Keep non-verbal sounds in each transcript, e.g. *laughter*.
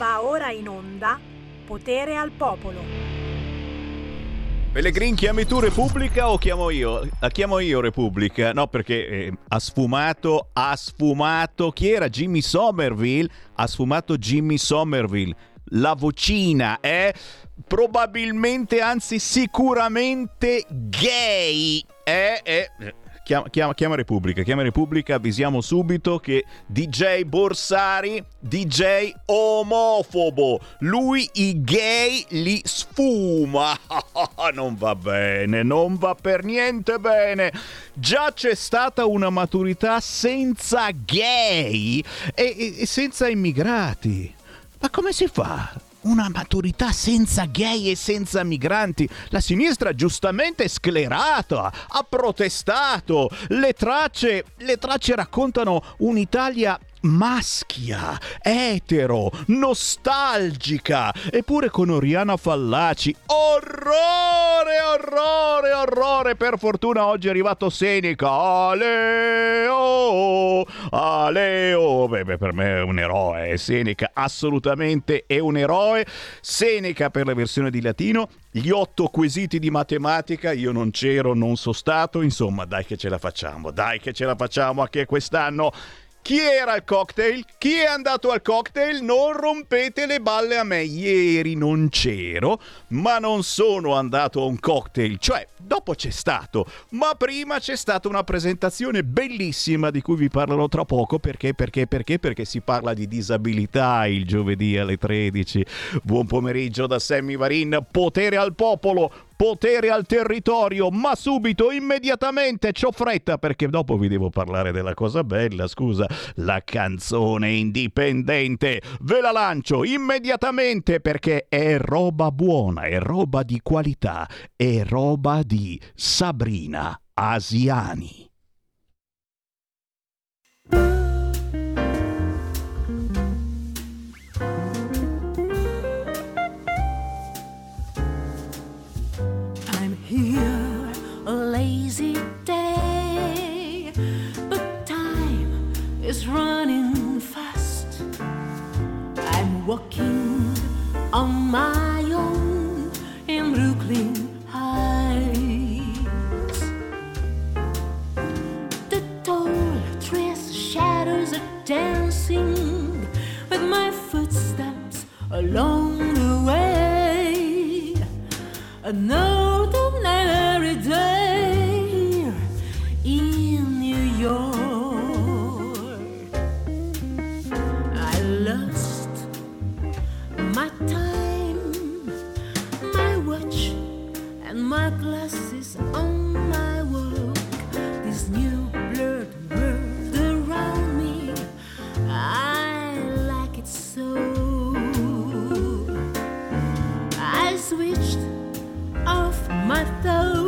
Va ora in onda Potere al Popolo. Pellegrin, chiami tu Repubblica o chiamo io? La chiamo io Repubblica? No, perché eh, ha sfumato, ha sfumato. Chi era? Jimmy Somerville? Ha sfumato Jimmy Somerville. La vocina è probabilmente, anzi sicuramente gay. È, è chiama, chiama, chiama, Repubblica, chiama Repubblica, avvisiamo subito che DJ Borsari, DJ omofobo, lui i gay li sfuma. *laughs* non va bene, non va per niente bene. Già c'è stata una maturità senza gay e, e senza immigrati. Ma come si fa? Una maturità senza gay e senza migranti. La sinistra giustamente sclerata, ha protestato. Le tracce, le tracce raccontano un'Italia maschia, etero, nostalgica, eppure con Oriana Fallaci. Orrore, orrore, orrore! Per fortuna oggi è arrivato Seneca. Aleo, Aleo. Beh, beh, per me è un eroe. Seneca assolutamente è un eroe. Seneca per la versione di latino gli otto quesiti di matematica, io non c'ero, non so stato, insomma, dai che ce la facciamo, dai che ce la facciamo anche quest'anno. Chi era al cocktail? Chi è andato al cocktail? Non rompete le balle a me. Ieri non c'ero, ma non sono andato a un cocktail. Cioè, dopo c'è stato, ma prima c'è stata una presentazione bellissima di cui vi parlerò tra poco. Perché? Perché? Perché? Perché si parla di disabilità il giovedì alle 13. Buon pomeriggio da Sammy Varin. Potere al popolo potere al territorio, ma subito, immediatamente, c'ho fretta perché dopo vi devo parlare della cosa bella, scusa, la canzone indipendente. Ve la lancio immediatamente perché è roba buona, è roba di qualità, è roba di Sabrina Asiani. Is running fast. I'm walking on my own in Brooklyn Heights. The tall trees, shadows are dancing with my footsteps along the way. An ordinary day my time, my watch, and my glasses on my work. This new blurred world around me, I like it so. I switched off my thoughts.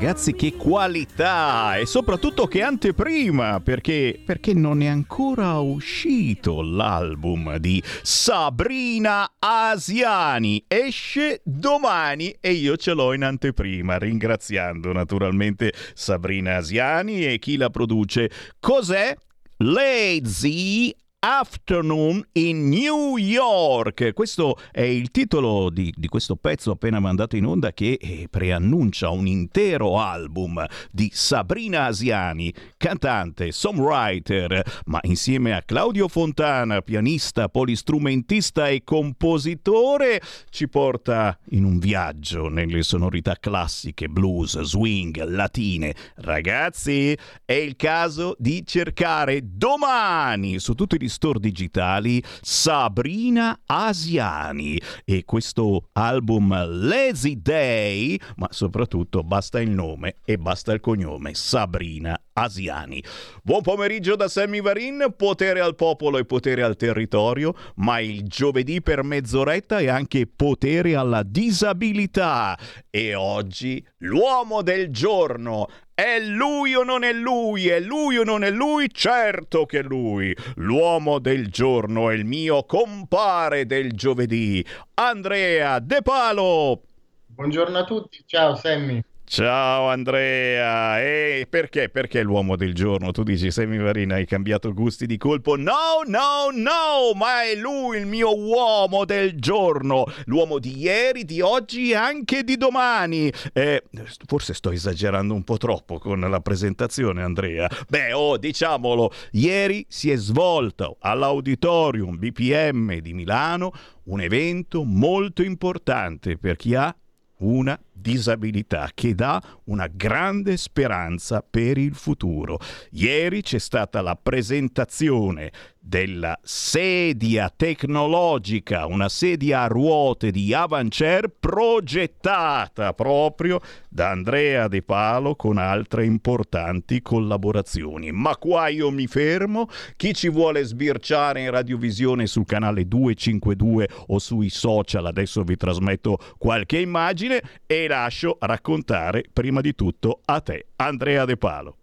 Ragazzi, che qualità! E soprattutto che anteprima, perché, perché non è ancora uscito l'album di Sabrina Asiani. Esce domani e io ce l'ho in anteprima, ringraziando naturalmente Sabrina Asiani e chi la produce. Cos'è? Lazy Afternoon in New York. Questo è il titolo di, di questo pezzo appena mandato in onda che eh, preannuncia un intero album di Sabrina Asiani, cantante, songwriter, ma insieme a Claudio Fontana, pianista, polistrumentista e compositore, ci porta in un viaggio nelle sonorità classiche, blues, swing, latine. Ragazzi, è il caso di cercare domani su tutti gli store digitali Sabrina Asiani e questo album Lazy Day, ma soprattutto basta il nome e basta il cognome Sabrina Asiani. Buon pomeriggio da Sammy Varin, potere al popolo e potere al territorio, ma il giovedì per mezz'oretta è anche potere alla disabilità. E oggi l'uomo del giorno è lui o non è lui? È lui o non è lui? Certo che è lui. L'uomo del giorno è il mio compare del giovedì, Andrea De Palo. Buongiorno a tutti, ciao Sammy. Ciao Andrea, e perché? Perché l'uomo del giorno? Tu dici Sammy Varina hai cambiato gusti di colpo? No, no, no, ma è lui il mio uomo del giorno, l'uomo di ieri, di oggi e anche di domani. Eh, forse sto esagerando un po' troppo con la presentazione Andrea. Beh, oh, diciamolo, ieri si è svolto all'Auditorium BPM di Milano un evento molto importante per chi ha una disabilità che dà una grande speranza per il futuro. Ieri c'è stata la presentazione della sedia tecnologica, una sedia a ruote di Avancer progettata proprio da Andrea De Palo con altre importanti collaborazioni. Ma qua io mi fermo, chi ci vuole sbirciare in radiovisione sul canale 252 o sui social, adesso vi trasmetto qualche immagine e lascio raccontare prima di tutto a te, Andrea De Palo.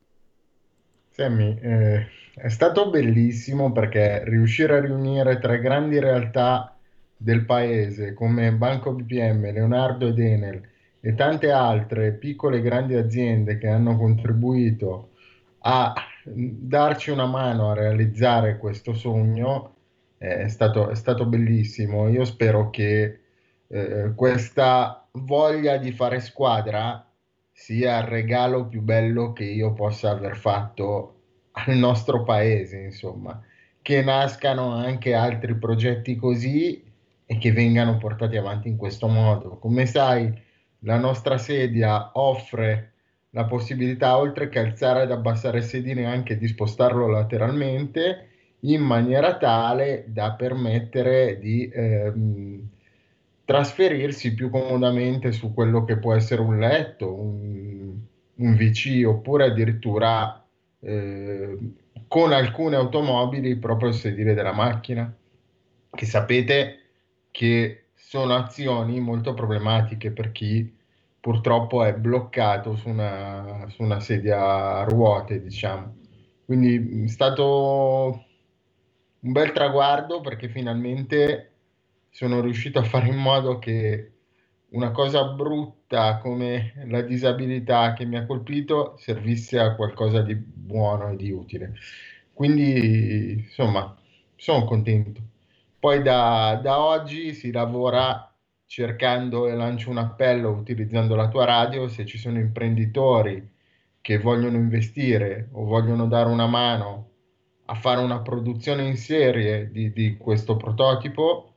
Sammy, eh, è stato bellissimo perché riuscire a riunire tre grandi realtà del paese come Banco BPM, Leonardo ed Enel e tante altre piccole e grandi aziende che hanno contribuito a darci una mano a realizzare questo sogno eh, è stato, è stato bellissimo. Io spero che eh, questa voglia di fare squadra sia il regalo più bello che io possa aver fatto al nostro paese, insomma, che nascano anche altri progetti così e che vengano portati avanti in questo modo. Come sai, la nostra sedia offre la possibilità, oltre che alzare ed abbassare il sedile, anche di spostarlo lateralmente in maniera tale da permettere di ehm, trasferirsi più comodamente su quello che può essere un letto, un, un VC oppure addirittura eh, con alcune automobili proprio il sedile della macchina, che sapete che sono azioni molto problematiche per chi purtroppo è bloccato su una, su una sedia a ruote, diciamo. Quindi è stato un bel traguardo perché finalmente sono riuscito a fare in modo che una cosa brutta come la disabilità che mi ha colpito servisse a qualcosa di buono e di utile. Quindi, insomma, sono contento. Poi da, da oggi si lavora cercando e lancio un appello utilizzando la tua radio se ci sono imprenditori che vogliono investire o vogliono dare una mano a fare una produzione in serie di, di questo prototipo,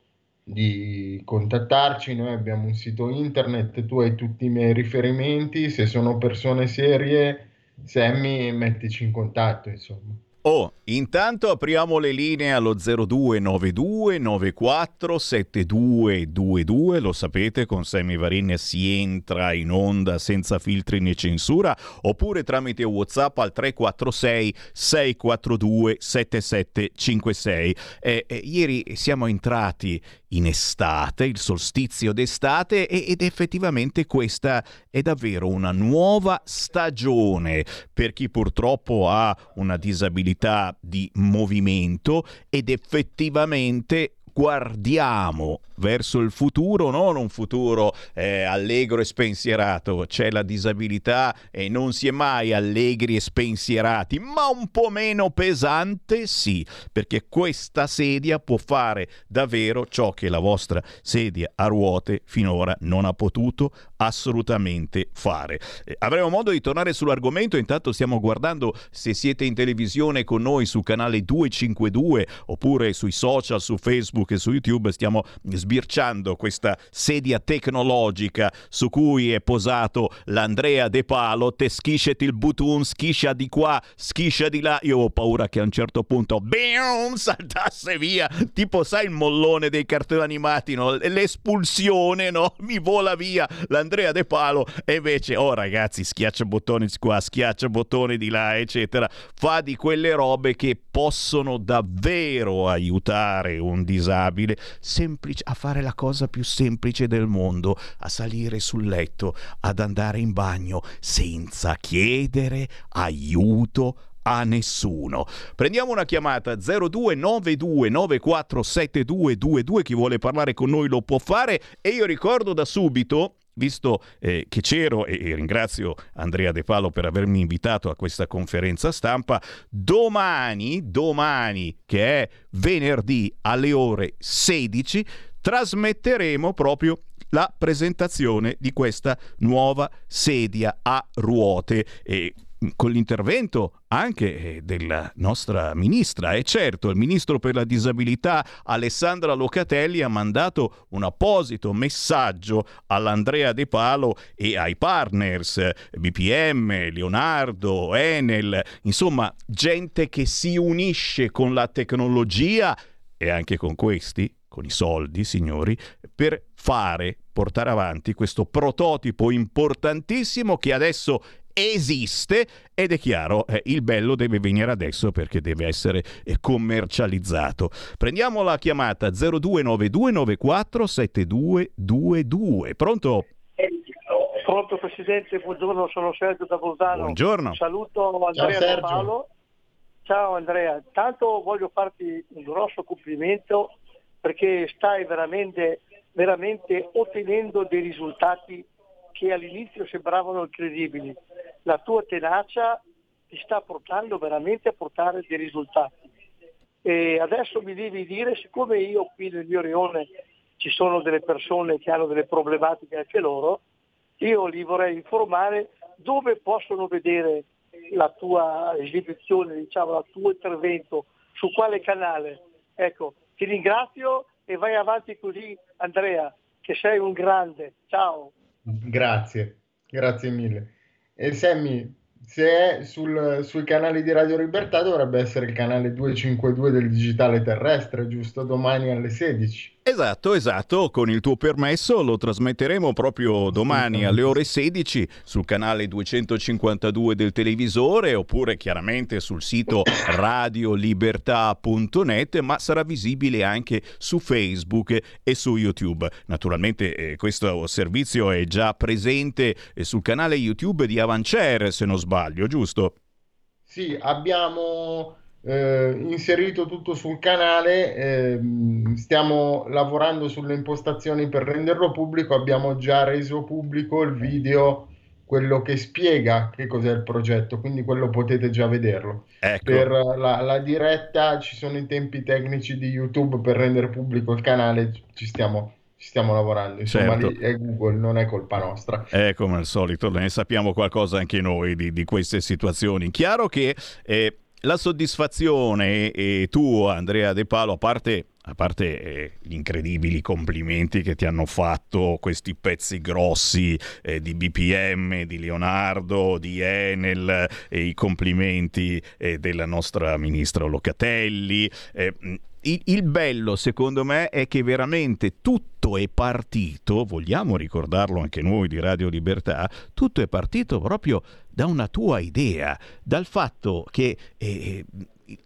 di contattarci. Noi abbiamo un sito internet, tu hai tutti i miei riferimenti. Se sono persone serie, Sammy, mettici in contatto, insomma. Oh, intanto apriamo le linee allo 0292 94 7222, lo sapete con Sammy Varin si entra in onda senza filtri né censura, oppure tramite Whatsapp al 346 642 7756. Eh, eh, ieri siamo entrati in estate, il solstizio d'estate ed effettivamente questa è davvero una nuova stagione. Per chi purtroppo ha una disabilità di movimento ed effettivamente guardiamo verso il futuro, non un futuro eh, allegro e spensierato, c'è la disabilità e non si è mai allegri e spensierati, ma un po' meno pesante sì, perché questa sedia può fare davvero ciò che la vostra sedia a ruote finora non ha potuto assolutamente fare. Eh, avremo modo di tornare sull'argomento, intanto stiamo guardando se siete in televisione con noi su canale 252 oppure sui social, su Facebook e su YouTube, stiamo sbirciando questa sedia tecnologica su cui è posato l'Andrea De Palo, te schisceti il button, schiscia di qua, schiscia di là, io ho paura che a un certo punto BIM, saltasse via, tipo sai il mollone dei cartoni animati, no? l'espulsione, no? *laughs* mi vola via l'Andrea De Palo e invece, oh ragazzi, schiaccia bottoni di qua, schiaccia bottoni di là, eccetera, fa di quelle robe che possono davvero aiutare un disabile semplice, a fare la cosa più semplice del mondo, a salire sul letto, ad andare in bagno senza chiedere aiuto a nessuno. Prendiamo una chiamata 0292947222, chi vuole parlare con noi lo può fare e io ricordo da subito visto eh, che c'ero e, e, ringrazio Andrea De Palo per avermi invitato a questa conferenza stampa, domani, domani che è venerdì alle ore 16, trasmetteremo proprio la presentazione di questa nuova sedia a ruote. E con l'intervento anche eh, della nostra ministra. E certo, il ministro per la disabilità Alessandra Locatelli ha mandato un apposito messaggio all'Andrea De Palo e ai partners BPM, Leonardo, Enel, insomma, gente che si unisce con la tecnologia e anche con questi, con i soldi, signori, per fare, portare avanti questo prototipo importantissimo che adesso esiste ed è chiaro, eh, il bello deve venire adesso perché deve essere eh, commercializzato. Prendiamo la chiamata 0292947222. Pronto? Pronto Presidente, buongiorno, sono Sergio da Bolzano. Buongiorno. Saluto Andrea Ciao, Da Paolo. Ciao Andrea, tanto voglio farti un grosso complimento perché stai veramente, veramente ottenendo dei risultati che all'inizio sembravano incredibili. La tua tenacia ti sta portando veramente a portare dei risultati. E adesso mi devi dire, siccome io qui nel mio rione ci sono delle persone che hanno delle problematiche anche loro, io li vorrei informare dove possono vedere la tua esibizione, diciamo, il tuo intervento, su quale canale. Ecco, ti ringrazio e vai avanti così Andrea, che sei un grande. Ciao. Grazie, grazie mille. E Sammy, se è sul, sui canali di Radio Libertà dovrebbe essere il canale 252 del digitale terrestre, giusto? Domani alle 16. Esatto, esatto, con il tuo permesso lo trasmetteremo proprio domani alle ore 16 sul canale 252 del televisore oppure chiaramente sul sito radiolibertà.net, ma sarà visibile anche su Facebook e su YouTube. Naturalmente eh, questo servizio è già presente eh, sul canale YouTube di Avancer, se non sbaglio, giusto? Sì, abbiamo eh, inserito tutto sul canale, ehm, stiamo lavorando sulle impostazioni per renderlo pubblico, abbiamo già reso pubblico il video, quello che spiega che cos'è il progetto, quindi quello potete già vederlo. Ecco. Per la, la diretta ci sono i tempi tecnici di YouTube per rendere pubblico il canale, ci stiamo, ci stiamo lavorando, insomma Certo. è Google, non è colpa nostra. Eh, come al solito, ne sappiamo qualcosa anche noi di, di queste situazioni. Chiaro che eh, la soddisfazione e tu, Andrea De Palo, a parte a parte eh, gli incredibili complimenti che ti hanno fatto questi pezzi grossi eh, di BPM, di Leonardo, di Enel, e i complimenti eh, della nostra ministra Locatelli. Il, il, bello, secondo me, è che veramente tutto è partito, vogliamo ricordarlo anche noi di Radio Libertà, tutto è partito proprio da una tua idea, dal fatto che eh,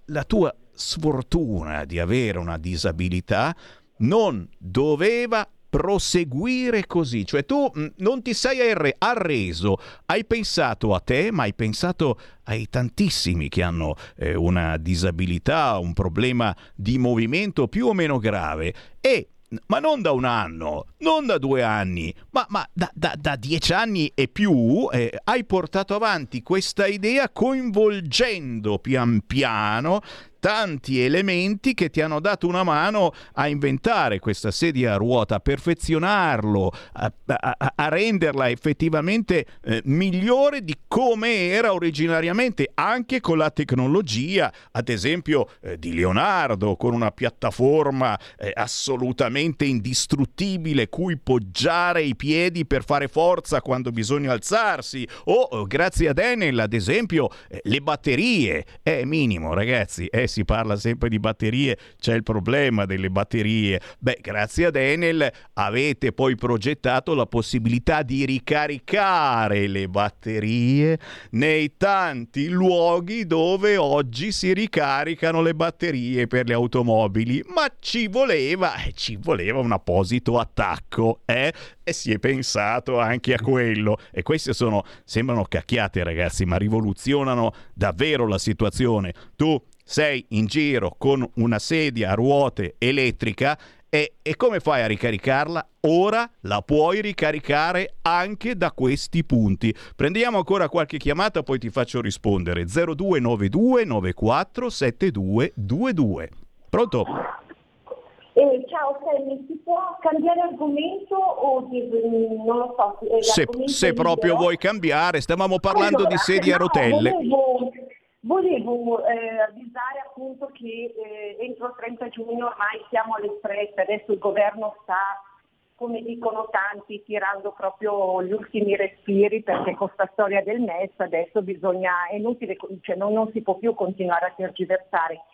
la tua sfortuna di avere una disabilità non doveva proseguire così, cioè tu mh, non ti sei arreso, hai pensato a te, ma hai pensato ai tantissimi che hanno eh, una disabilità, un problema di movimento più o meno grave. E ma non da un anno, non da due anni, ma, ma da, da, da, dieci anni e più eh, hai portato avanti questa idea coinvolgendo pian piano tanti elementi che ti hanno dato una mano a inventare questa sedia a ruota, a perfezionarlo, a, a, a renderla effettivamente eh, migliore di come era originariamente, anche con la tecnologia, ad esempio eh, di Leonardo, con una piattaforma eh, assolutamente indistruttibile cui poggiare i piedi per fare forza quando bisogna alzarsi, o oh, grazie ad Enel, ad esempio, eh, le batterie. È minimo, ragazzi, è si parla sempre di batterie, c'è il problema delle batterie. Beh, grazie ad Enel avete poi progettato la possibilità di ricaricare le batterie nei tanti luoghi dove oggi si ricaricano le batterie per le automobili, ma ci voleva, ci voleva un apposito attacco, eh? E si è pensato anche a quello. E queste sono, sembrano cacchiate ragazzi, ma rivoluzionano davvero la situazione. Tu sei in giro con una sedia a ruote elettrica e, e, come fai a ricaricarla? Ora la puoi ricaricare anche da questi punti. Prendiamo ancora qualche chiamata, poi ti faccio rispondere. 0292 94 7222. Pronto? Eh, ciao Sammy, si può cambiare argomento o non lo so? Se, se proprio vuoi cambiare, stavamo parlando allora, di sedie a rotelle. No, volevo Volevo eh, avvisare appunto che eh, entro il 30 giugno ormai siamo alle strette, adesso il governo sta, come dicono tanti, tirando proprio gli ultimi respiri perché con questa storia del MES adesso bisogna, è inutile, cioè non, non si può più continuare a tergiversare.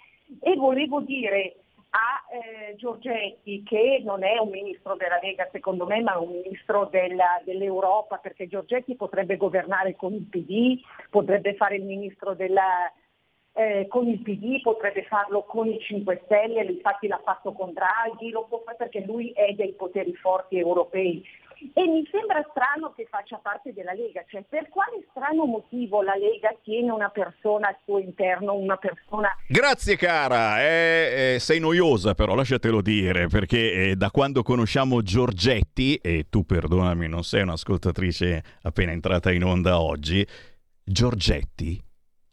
E volevo dire a eh, Giorgetti, che non è un ministro della Lega secondo me, ma un ministro della, dell'Europa, perché Giorgetti potrebbe governare con il PD, potrebbe fare il ministro della, eh, con il PD, potrebbe farlo con i 5 Stelle, infatti l'ha fatto con Draghi, lo può fare perché lui è dei poteri forti europei. E mi sembra strano che faccia parte della Lega, cioè per quale strano motivo la Lega tiene una persona al suo interno, una persona... Grazie cara, eh, eh, sei noiosa però, lasciatelo dire, perché eh, da quando conosciamo Giorgetti, e tu perdonami, non sei un'ascoltatrice appena entrata in onda oggi, Giorgetti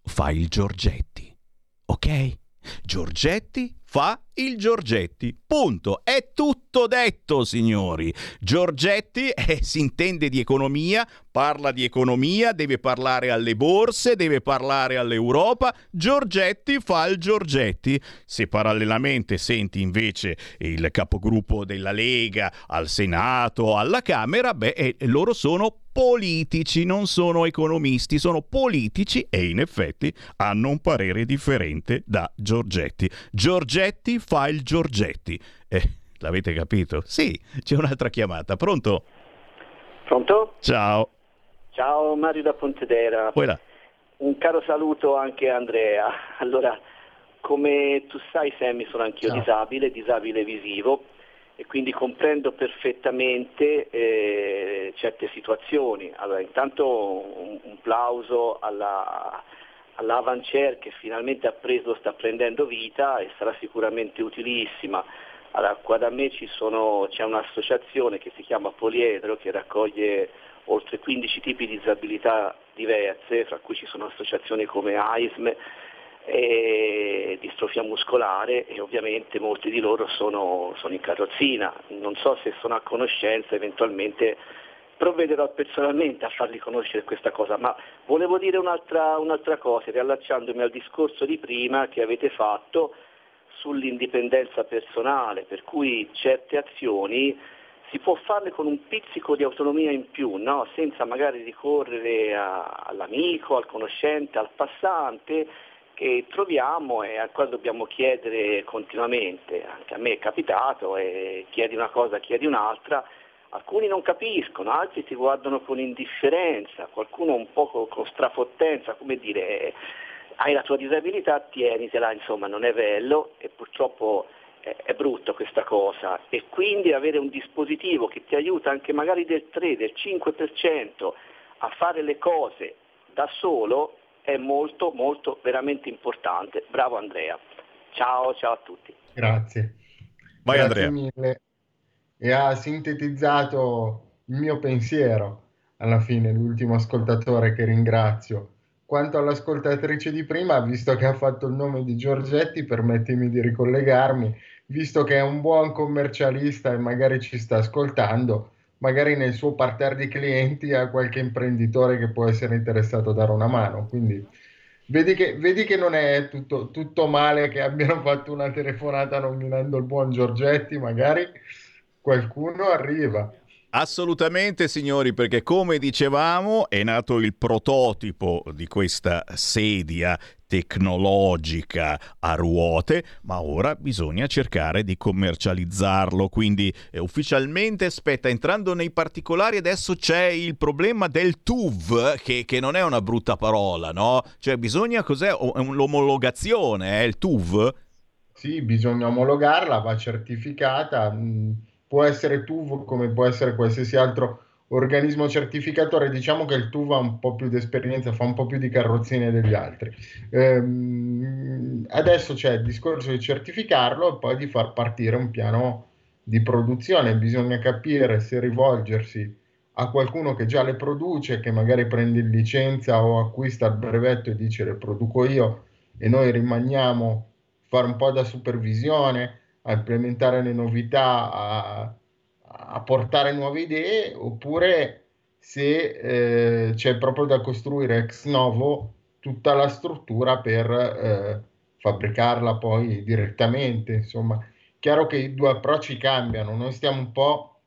fa il Giorgetti, ok? Giorgetti fa il Giorgetti. Punto. È tutto detto, signori. Giorgetti eh, si intende di economia, parla di economia, deve parlare alle borse, deve parlare all'Europa. Giorgetti fa il Giorgetti. Se parallelamente senti invece il capogruppo della Lega al Senato, alla Camera, beh, eh, loro sono politici, non sono economisti, sono politici e in effetti hanno un parere differente da Giorgetti. Giorgetti fa il Giorgetti. Eh, l'avete capito? Sì, c'è un'altra chiamata. Pronto? Pronto? Ciao. Ciao Mario da Pontedera. Un caro saluto anche a Andrea. *laughs* Allora, come tu sai Sammy sono anch'io Ciao. disabile, disabile visivo e quindi comprendo perfettamente eh, certe situazioni. Allora, intanto un, un plauso alla, all'Avancer che finalmente ha preso, sta prendendo vita e sarà sicuramente utilissima. Allora, qua da me sono, c'è un'associazione che si chiama Poliedro che raccoglie oltre 15 tipi di disabilità diverse, fra cui ci sono associazioni come AISM, e distrofia muscolare e ovviamente molti di loro sono, sono, in carrozzina. Non so se sono a conoscenza eventualmente provvederò personalmente a fargli conoscere questa cosa, ma volevo dire un'altra, un'altra cosa, riallacciandomi al discorso di prima che avete fatto sull'indipendenza personale, per cui certe azioni si può farle con un pizzico di autonomia in più, no? senza magari ricorrere a, all'amico, al conoscente, al passante che troviamo e al quale dobbiamo chiedere continuamente. Anche a me è capitato, e chiedi una cosa, chiedi un'altra, alcuni non capiscono, altri ti guardano con indifferenza, qualcuno un po' con strafottenza, come dire, hai la tua disabilità, tienitela, insomma non è bello e purtroppo è brutto questa cosa e quindi avere un dispositivo che ti aiuta anche magari del 3, del 5% a fare le cose da solo è molto molto veramente importante. Bravo Andrea. Ciao, ciao a tutti. Grazie. Vai Grazie Andrea. mille. E ha sintetizzato il mio pensiero alla fine, l'ultimo ascoltatore che ringrazio. Quanto all'ascoltatrice di prima, visto che ha fatto il nome di Giorgetti, permettimi di ricollegarmi, visto che è un buon commercialista e magari ci sta ascoltando, magari nel suo parterre di clienti ha qualche imprenditore che può essere interessato a dare una mano. Quindi vedi che, vedi che non è tutto, tutto male che abbiano fatto una telefonata nominando il buon Giorgetti, magari qualcuno arriva. Assolutamente signori, perché come dicevamo è nato il prototipo di questa sedia tecnologica a ruote, ma ora bisogna cercare di commercializzarlo. Quindi eh, ufficialmente, aspetta, entrando nei particolari, adesso c'è il problema del TUV, che, che non è una brutta parola, no? Cioè bisogna, cos'è? L'omologazione, è il TUV? Sì, bisogna omologarla, va certificata. mh, può essere TUV come può essere qualsiasi altro organismo certificatore. Diciamo che il TUV ha un po' più di esperienza, fa un po' più di carrozzine degli altri. Ehm, adesso c'è il discorso di certificarlo e poi di far partire un piano di produzione. Bisogna capire se rivolgersi a qualcuno che già le produce, che magari prende in licenza o acquista il brevetto e dice le produco io e noi rimaniamo fare un po' da supervisione, a implementare le novità, a, a portare nuove idee, oppure se eh, c'è proprio da costruire ex novo tutta la struttura per eh, fabbricarla poi direttamente. Insomma, chiaro che i due approcci cambiano, noi stiamo un po'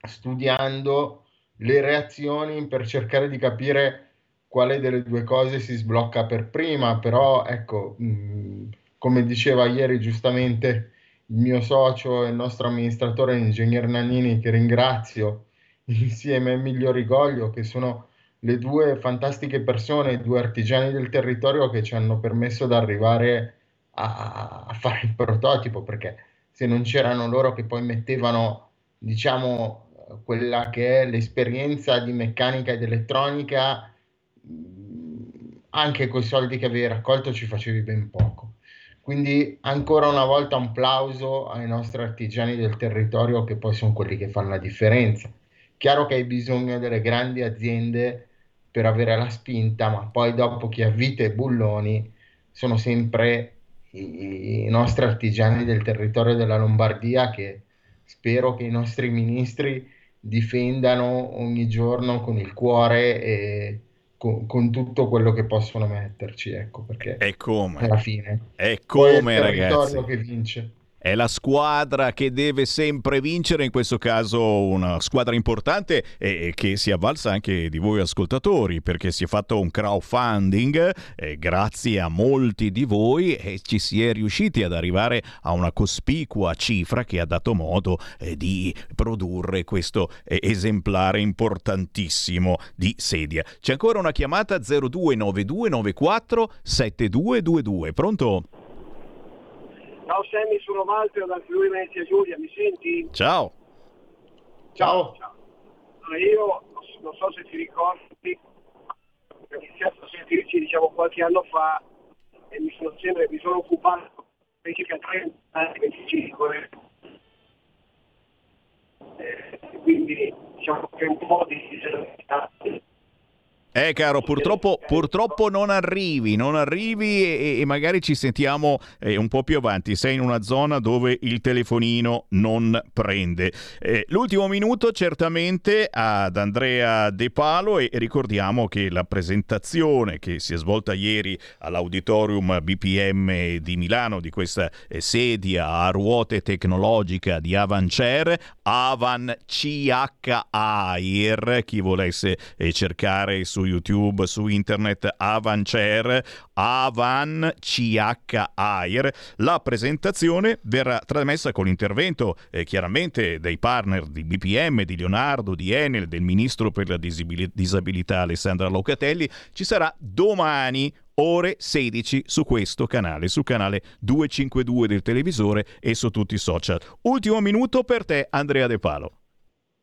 studiando le reazioni per cercare di capire quale delle due cose si sblocca per prima, però ecco, mh, come diceva ieri giustamente il mio socio e il nostro amministratore, l'ingegner Nannini, che ringrazio insieme a Emilio Rigoglio, che sono le due fantastiche persone, due artigiani del territorio che ci hanno permesso di arrivare a, a fare il prototipo, perché se non c'erano loro che poi mettevano, diciamo, quella che è l'esperienza di meccanica ed elettronica, anche con i soldi che avevi raccolto ci facevi ben poco. Quindi ancora una volta un plauso ai nostri artigiani del territorio che poi sono quelli che fanno la differenza. Chiaro che hai bisogno delle grandi aziende per avere la spinta, ma poi dopo chi ha vite e bulloni sono sempre i, i nostri artigiani del territorio della Lombardia che spero che i nostri ministri difendano ogni giorno con il cuore e con, con tutto quello che possono metterci, ecco, perché È come? alla fine È il come territorio ragazzi? che vince. È la squadra che deve sempre vincere, in questo caso una squadra importante e che si avvalsa anche di voi ascoltatori perché si è fatto un crowdfunding eh, grazie a molti di voi e ci si è riusciti ad arrivare a una cospicua cifra che ha dato modo eh, di produrre questo eh, esemplare importantissimo di sedia. C'è ancora una chiamata 029294 7222. Pronto? Ciao Sammy, sono Walter dal Friuli Venezia Giulia, mi senti? Ciao. Ciao. Allora, io non so se ti ricordi, ho iniziato a sentirci diciamo qualche anno fa e mi sono sempre mi sono occupato per circa 30 anni, 25. Eh, quindi diciamo che un po' di disabilità. Eh caro, purtroppo, purtroppo non arrivi, non arrivi e, e magari ci sentiamo eh, un po' più avanti. Sei in una zona dove il telefonino non prende. Eh, l'ultimo minuto certamente ad Andrea De Palo e ricordiamo che la presentazione che si è svolta ieri all'Auditorium BPM di Milano di questa eh, sedia a ruote tecnologica di Avancer, Avan CH Air, chi volesse eh, cercare su YouTube, su internet Avancer, Avan CH Air. La presentazione verrà trasmessa con l'intervento eh, chiaramente dei partner di BPM, di Leonardo, di Enel, del ministro per la disabilità Alessandra Locatelli. Ci sarà domani ore 16 su questo canale, su canale 252 del televisore e su tutti i social. Ultimo minuto per te Andrea De Palo.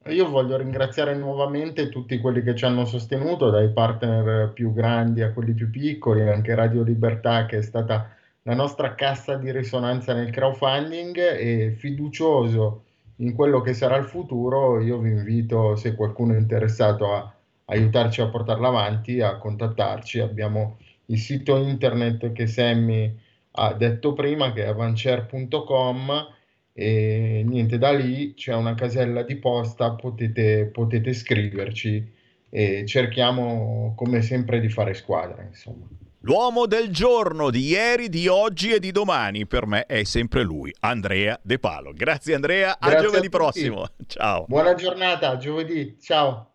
Io voglio ringraziare nuovamente tutti quelli che ci hanno sostenuto, dai partner più grandi a quelli più piccoli, anche Radio Libertà che è stata la nostra cassa di risonanza nel crowdfunding e fiducioso in quello che sarà il futuro, io vi invito, se qualcuno è interessato a aiutarci a portarla avanti, a contattarci. Abbiamo il sito internet che Sammy ha detto prima, che è avancer.com e niente, da lì c'è una casella di posta, potete, potete scriverci e cerchiamo come sempre di fare squadra, insomma. L'uomo del giorno di ieri, di oggi e di domani per me è sempre lui, Andrea De Palo. Grazie Andrea, Grazie a giovedì a prossimo. Ciao. Buona giornata, giovedì. Ciao.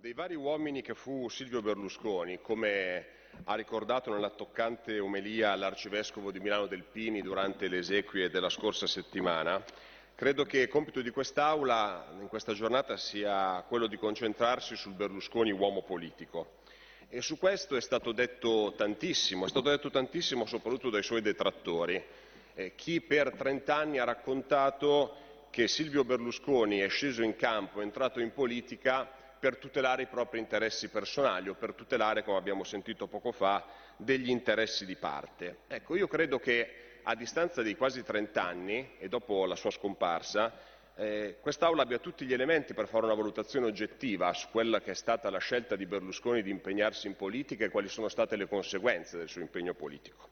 Dei vari uomini che fu Silvio Berlusconi, come ha ricordato nella toccante omelia l'arcivescovo di Milano Delpini durante le esequie della scorsa settimana, credo che compito di quest'Aula in questa giornata sia quello di concentrarsi sul Berlusconi uomo politico. E su questo è stato detto tantissimo, è stato detto tantissimo soprattutto dai suoi detrattori. Eh, chi per 30 anni ha raccontato che Silvio Berlusconi è sceso in campo, è entrato in politica per tutelare i propri interessi personali o per tutelare, come abbiamo sentito poco fa, degli interessi di parte. Ecco, io credo che a distanza di quasi 30 anni e dopo la sua scomparsa, eh, quest'Aula abbia tutti gli elementi per fare una valutazione oggettiva su quella che è stata la scelta di Berlusconi di impegnarsi in politica e quali sono state le conseguenze del suo impegno politico.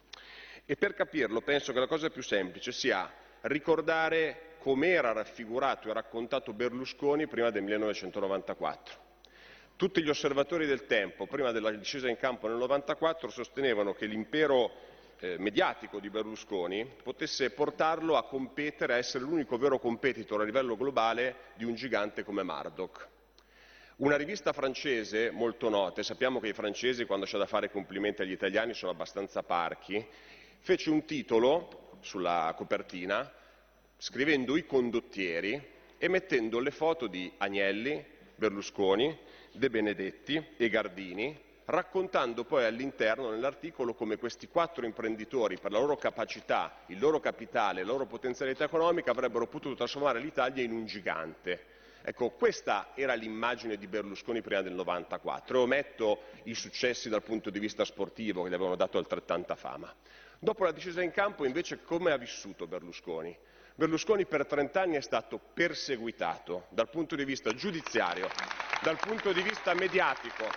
E per capirlo penso che la cosa più semplice sia ricordare com'era raffigurato e raccontato Berlusconi prima del 1994. Tutti gli osservatori del tempo, prima della discesa in campo nel 1994, sostenevano che l'impero eh, mediatico di Berlusconi potesse portarlo a competere, a essere l'unico vero competitor a livello globale di un gigante come Murdoch. Una rivista francese molto nota, e sappiamo che i francesi quando c'è da fare complimenti agli italiani sono abbastanza parchi, fece un titolo sulla copertina scrivendo i condottieri e mettendo le foto di Agnelli, Berlusconi, De Benedetti e Gardini, raccontando poi all'interno nell'articolo come questi quattro imprenditori, per la loro capacità, il loro capitale, la loro potenzialità economica, avrebbero potuto trasformare l'Italia in un gigante. Ecco, questa era l'immagine di Berlusconi prima del 94 e ometto i successi dal punto di vista sportivo che gli avevano dato altrettanta fama. Dopo la discesa in campo invece come ha vissuto Berlusconi? Berlusconi per 30 anni è stato perseguitato dal punto di vista giudiziario, dal punto di vista mediatico.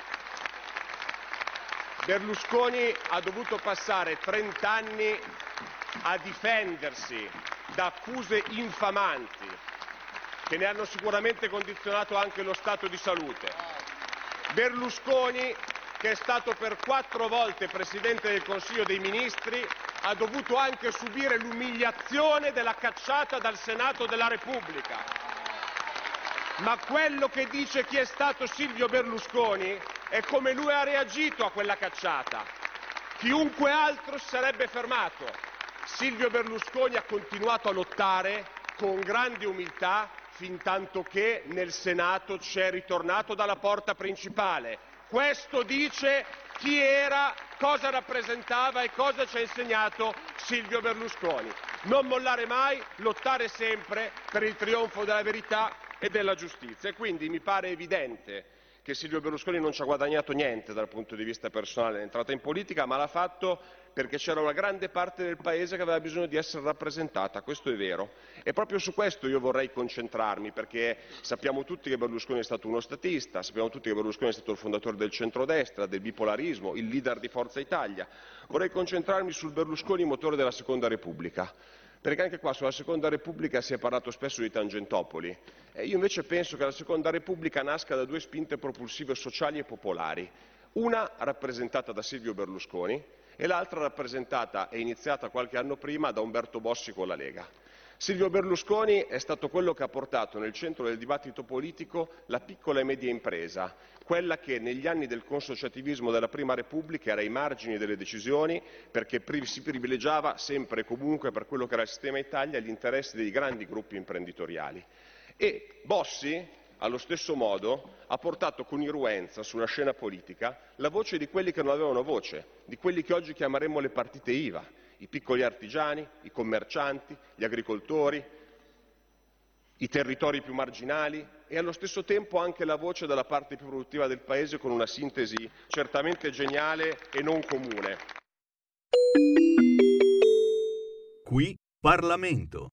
Berlusconi ha dovuto passare 30 anni a difendersi da accuse infamanti che ne hanno sicuramente condizionato anche lo stato di salute. Berlusconi, che è stato per quattro volte Presidente del Consiglio dei Ministri, ha dovuto anche subire l'umiliazione della cacciata dal Senato della Repubblica. Ma quello che dice chi è stato Silvio Berlusconi è come lui ha reagito a quella cacciata. Chiunque altro si sarebbe fermato. Silvio Berlusconi ha continuato a lottare con grande umiltà fin tanto che nel Senato c'è ritornato dalla porta principale. Questo dice chi era, cosa rappresentava e cosa ci ha insegnato Silvio Berlusconi. Non mollare mai, lottare sempre per il trionfo della verità e della giustizia. E quindi mi pare evidente che Silvio Berlusconi non ci ha guadagnato niente dal punto di vista personale nell'entrata in politica, ma l'ha fatto perché c'era una grande parte del Paese che aveva bisogno di essere rappresentata, questo è vero. E proprio su questo io vorrei concentrarmi, perché sappiamo tutti che Berlusconi è stato uno statista, sappiamo tutti che Berlusconi è stato il fondatore del centrodestra, del bipolarismo, il leader di Forza Italia. Vorrei concentrarmi sul Berlusconi motore della Seconda Repubblica perché anche qua sulla Seconda Repubblica si è parlato spesso di Tangentopoli e io invece penso che la Seconda Repubblica nasca da due spinte propulsive sociali e popolari, una rappresentata da Silvio Berlusconi e l'altra rappresentata e iniziata qualche anno prima da Umberto Bossi con la Lega. Silvio Berlusconi è stato quello che ha portato nel centro del dibattito politico la piccola e media impresa, quella che negli anni del consociativismo della Prima Repubblica era ai margini delle decisioni perché si privilegiava sempre e comunque per quello che era il sistema Italia gli interessi dei grandi gruppi imprenditoriali. E Bossi, allo stesso modo, ha portato con irruenza sulla scena politica la voce di quelli che non avevano voce, di quelli che oggi chiameremmo le partite IVA, i piccoli artigiani, i commercianti, gli agricoltori, i territori più marginali e allo stesso tempo anche la voce della parte più produttiva del Paese con una sintesi certamente geniale e non comune. Qui Parlamento.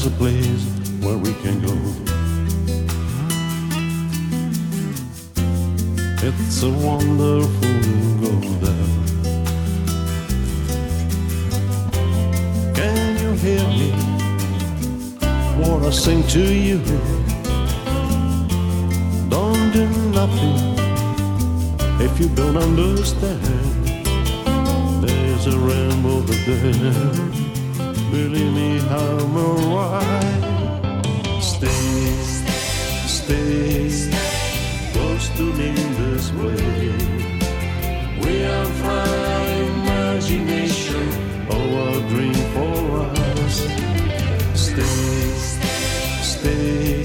There's a place where we can go. It's a wonderful world there. Can you hear me? Wanna sing to you? Don't do nothing if you don't understand. There's a rainbow over there. Believe me, I'm alright. Stay, stay, close to me this way. We are fine imagination, oh, a dream for us. Stay, stay,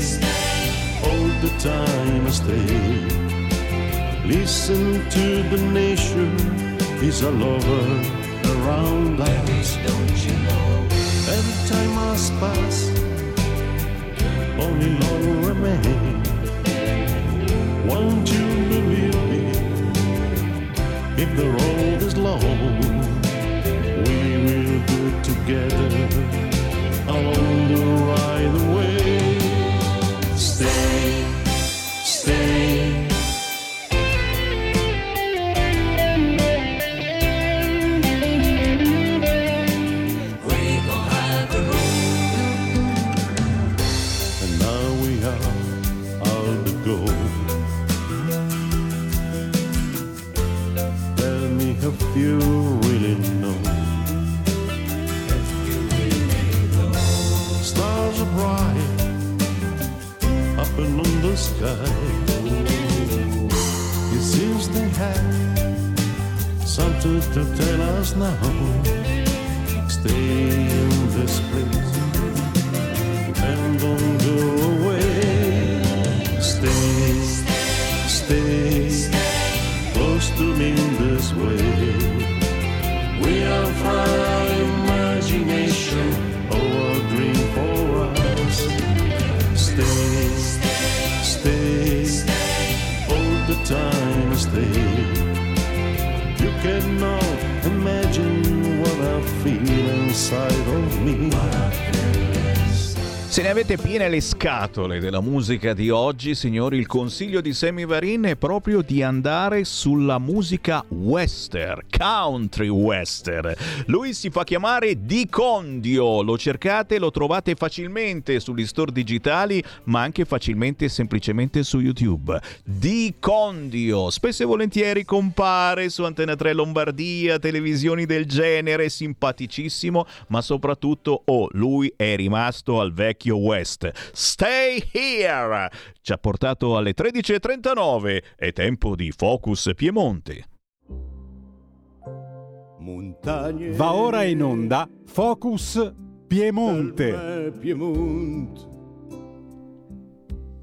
all the time stay. Listen to the nation, is a lover around us. Don't you know? Every time must pass, only love remains. Won't you believe me? If the road is long, we will it together along the right way. Stay. Stay, stay, all the time stay. You cannot imagine what I feel inside of me. Se ne avete piene le scatole della musica di oggi, signori, il consiglio di Sammy Varin è proprio di andare sulla musica western, country western. Lui si fa chiamare Di Condio, lo cercate, lo trovate facilmente sugli store digitali, ma anche facilmente e semplicemente su YouTube. Di Condio, spesso e volentieri compare su Antena 3 Lombardia, televisioni del genere, simpaticissimo, ma soprattutto, oh, lui è rimasto al vecchio West. Stay here! Ci ha portato alle 13.39. È tempo di Focus Piemonte. Va ora in onda Focus Piemonte.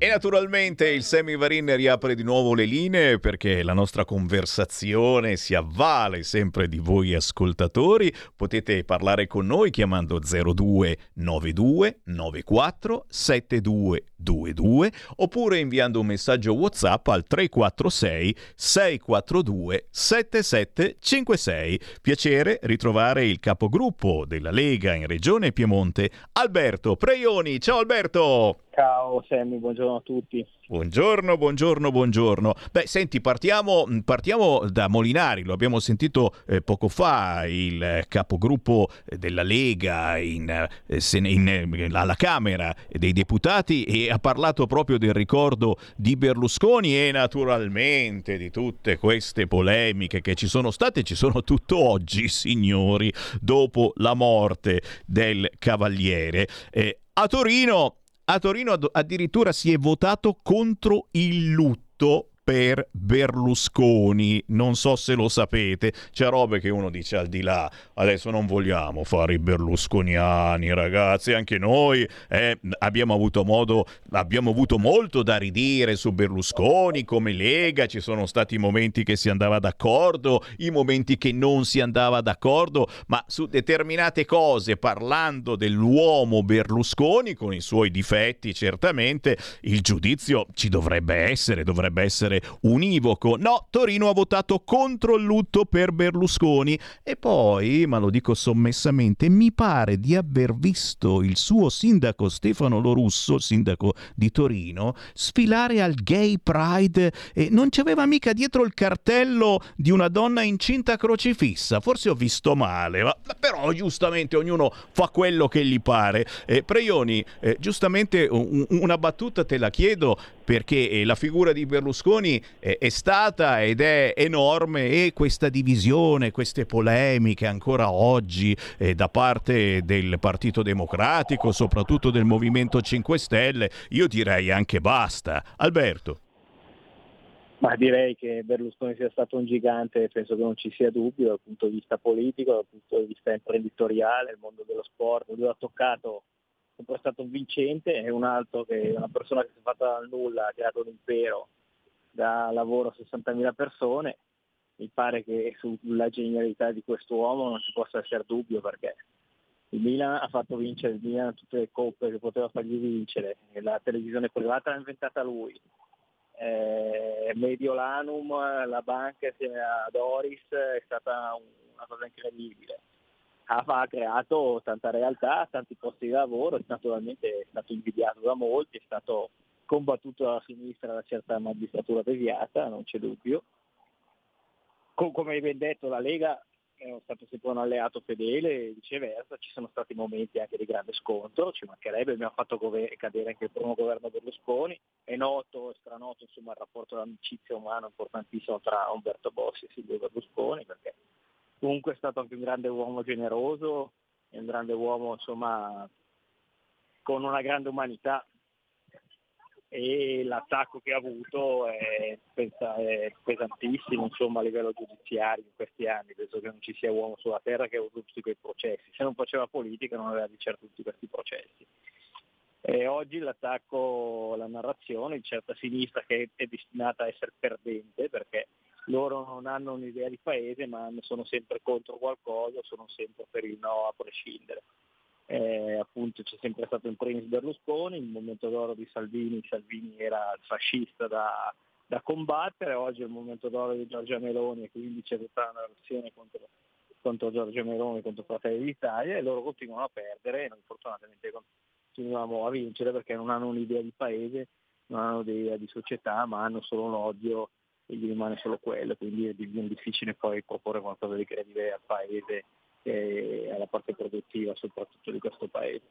E naturalmente il Semi Varin riapre di nuovo le linee perché la nostra conversazione si avvale sempre di voi ascoltatori. Potete parlare con noi chiamando 0292 94 7222 oppure inviando un messaggio WhatsApp al 346 642 7756. Piacere ritrovare il capogruppo della Lega in Regione Piemonte, Alberto Preioni. Ciao Alberto! Ciao Sammy, buongiorno a tutti. Buongiorno, buongiorno, buongiorno. Beh, senti, partiamo, partiamo da Molinari, lo abbiamo sentito eh, poco fa, il capogruppo della Lega in, eh, in, in, alla Camera dei Deputati e ha parlato proprio del ricordo di Berlusconi e naturalmente di tutte queste polemiche che ci sono state, ci sono tutto oggi, signori, dopo la morte del Cavaliere. Eh, a Torino a Torino addirittura si è votato contro il lutto per Berlusconi. Non so se lo sapete, c'è robe che uno dice al di là. Adesso non vogliamo fare i berlusconiani, ragazzi. Anche noi eh, abbiamo avuto modo, abbiamo avuto molto da ridire su Berlusconi come Lega. Ci sono stati momenti che si andava d'accordo, i momenti che non si andava d'accordo, ma su determinate cose, parlando dell'uomo Berlusconi, con i suoi difetti, certamente il giudizio ci dovrebbe essere, dovrebbe essere univoco. No, Torino ha votato contro il lutto per Berlusconi e poi, ma lo dico sommessamente, mi pare di aver visto il suo sindaco Stefano Lorusso, sindaco di Torino, sfilare al Gay Pride e non c'aveva mica dietro il cartello di una donna incinta crocifissa. Forse ho visto male, ma, però giustamente ognuno fa quello che gli pare. Eh, Preioni, eh, giustamente un, una battuta te la chiedo perché eh, la figura di Berlusconi eh, è stata ed è enorme e questa divisione, queste polemiche ancora oggi eh, da parte del Partito Democratico, soprattutto del Movimento 5 Stelle, io direi anche basta. Alberto. Ma direi che Berlusconi sia stato un gigante, penso che non ci sia dubbio dal punto di vista politico, dal punto di vista imprenditoriale, il mondo dello sport, lui ha toccato sempre stato un vincente e un altro che è una persona che si è fatta dal nulla, ha creato un impero, da lavoro a 60.000 persone. Mi pare che sulla genialità di questo uomo non ci possa essere dubbio perché il Milan ha fatto vincere il Milan tutte le coppe che poteva fargli vincere, la televisione privata l'ha inventata lui, eh, Mediolanum, la banca insieme a Doris è stata una cosa incredibile ha, creato tanta realtà, tanti posti di lavoro, naturalmente è stato invidiato da molti, è stato combattuto dalla sinistra da certa magistratura deviata, non c'è dubbio. come hai ben detto, la Lega è stato sempre un alleato fedele e viceversa, ci sono stati momenti anche di grande scontro, ci mancherebbe, abbiamo fatto gover- cadere anche il primo governo Berlusconi, è noto, è stranoto insomma, il rapporto d'amicizia umano importantissimo tra Umberto Bossi e Silvio Berlusconi, perché comunque è stato anche un grande uomo generoso, un grande uomo insomma con una grande umanità e l'attacco che ha avuto è, è pesantissimo insomma, a livello giudiziario in questi anni, penso che non ci sia uomo sulla terra che ha avuto tutti quei processi, se non faceva politica non aveva di certo tutti questi processi. E oggi l'attacco, la narrazione di certa sinistra che è destinata a essere perdente perché loro non hanno un'idea di paese ma sono sempre contro qualcosa, sono sempre per il no a prescindere. Eh, appunto c'è sempre stato in primis Berlusconi, il momento d'oro di Salvini, Salvini era il fascista da, da combattere, oggi è il momento d'oro di Giorgia Meloni e quindi c'è tutta una narrazione contro, contro Giorgia Meloni, contro Fratelli d'Italia e loro continuano a perdere e noi fortunatamente continuiamo a vincere perché non hanno un'idea di paese, non hanno un'idea di società, ma hanno solo l'odio e gli rimane solo quello, quindi è difficile poi proporre qualcosa di credibile al paese e alla parte produttiva soprattutto di questo paese.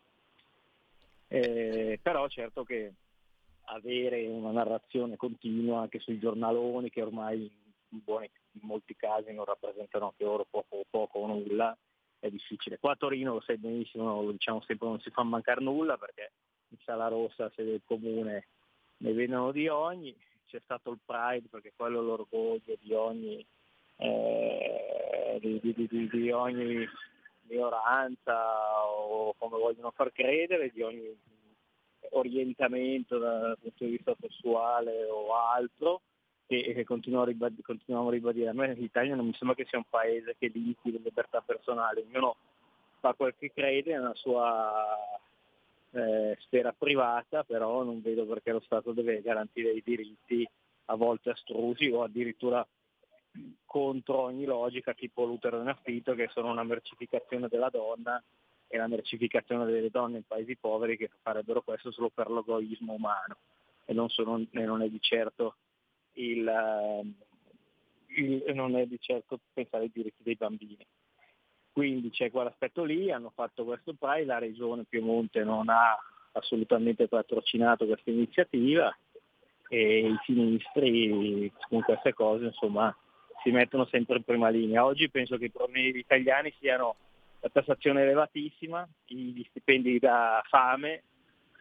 Eh, però certo che avere una narrazione continua anche sui giornaloni che ormai in, buoni, in molti casi non rappresentano anche loro poco, poco o nulla, è difficile. Qua a Torino lo sai benissimo, diciamo sempre, non si fa mancare nulla perché in Sala Rossa, sede del comune, ne vedono di ogni, c'è stato il Pride perché quello è l'orgoglio di ogni, eh, di, di, di, di, ogni minoranza o come vogliono far credere, di ogni orientamento dal punto di vista sessuale o altro e, e continuiamo, a ribadire, continuiamo a ribadire. A me l'Italia non mi sembra che sia un paese che limiti le libertà personali, ognuno fa quel che crede nella sua eh, sfera privata, però non vedo perché lo Stato deve garantire i diritti a volte astrusi o addirittura contro ogni logica tipo l'utero in affitto che sono una mercificazione della donna e la mercificazione delle donne in paesi poveri che farebbero questo solo per l'egoismo umano e non, sono, e non è di certo il, il, non è di certo pensare ai diritti dei bambini. Quindi c'è quell'aspetto lì, hanno fatto questo PRAI, la regione Piemonte non ha assolutamente patrocinato questa iniziativa e i sinistri con queste cose insomma si mettono sempre in prima linea. Oggi penso che i problemi italiani siano la tassazione elevatissima, gli stipendi da fame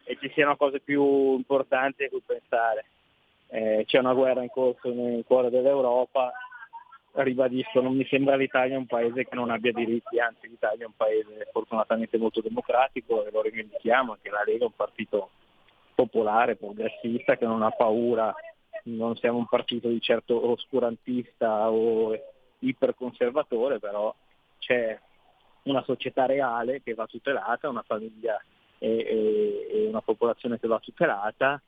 e ci siano cose più importanti a cui pensare. Eh, c'è una guerra in corso nel cuore dell'Europa, ribadisco, non mi sembra l'Italia un paese che non abbia diritti, anzi l'Italia è un paese fortunatamente molto democratico e lo rivendichiamo, anche la Lega è un partito popolare, progressista, che non ha paura, non siamo un partito di certo oscurantista o iperconservatore, però c'è una società reale che va tutelata, una famiglia e, e, e una popolazione che va tutelata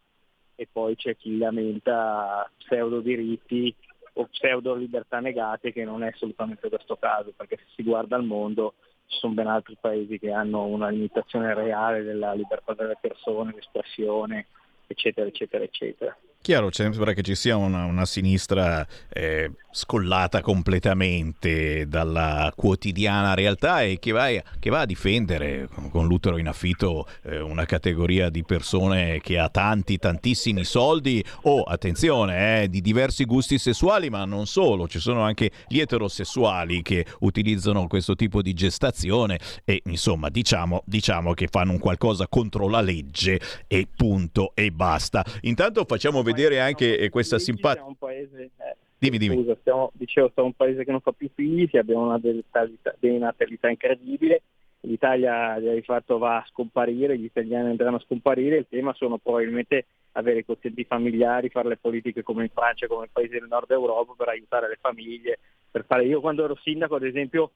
e poi c'è chi lamenta pseudo diritti o pseudo libertà negate che non è assolutamente questo caso perché se si guarda al mondo ci sono ben altri paesi che hanno una limitazione reale della libertà delle persone, l'espressione, eccetera, eccetera, eccetera. Chiaro, sembra che ci sia una, una sinistra eh, scollata completamente dalla quotidiana realtà e che va, che va a difendere con l'utero in affitto eh, una categoria di persone che ha tanti, tantissimi soldi o, oh, attenzione, eh, di diversi gusti sessuali, ma non solo, ci sono anche gli eterosessuali che utilizzano questo tipo di gestazione e insomma diciamo, diciamo che fanno un qualcosa contro la legge e punto e basta. Intanto facciamo vedere vedere anche eh, questa simpatia. Eh, dimmi, dimmi. Scusa, stiamo, dicevo, siamo un paese che non fa più figli, abbiamo una denatalità incredibile, l'Italia di fatto va a scomparire, gli italiani andranno a scomparire, il tema sono probabilmente avere i quozienti familiari, fare le politiche come in Francia, come nei paesi del nord Europa per aiutare le famiglie. Per fare... Io quando ero sindaco, ad esempio,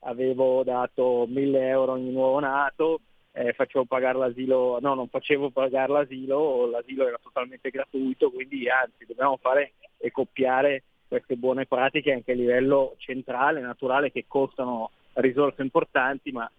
avevo dato 1000 euro ogni nuovo nato, eh, facevo pagare l'asilo, no, non facevo pagare l'asilo, l'asilo era totalmente gratuito, quindi anzi dobbiamo fare e copiare queste buone pratiche anche a livello centrale, naturale, che costano risorse importanti, ma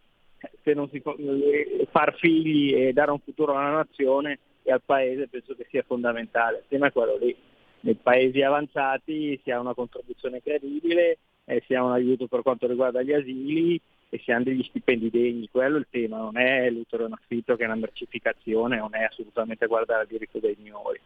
se non si eh, far figli e dare un futuro alla nazione e al paese penso che sia fondamentale. Il tema è quello lì. Nei paesi avanzati si ha una contribuzione credibile, eh, si ha un aiuto per quanto riguarda gli asili, e si hanno degli stipendi degni, quello è il tema, non è l'utero in affitto che è una mercificazione, non è assolutamente guardare al diritto dei minori.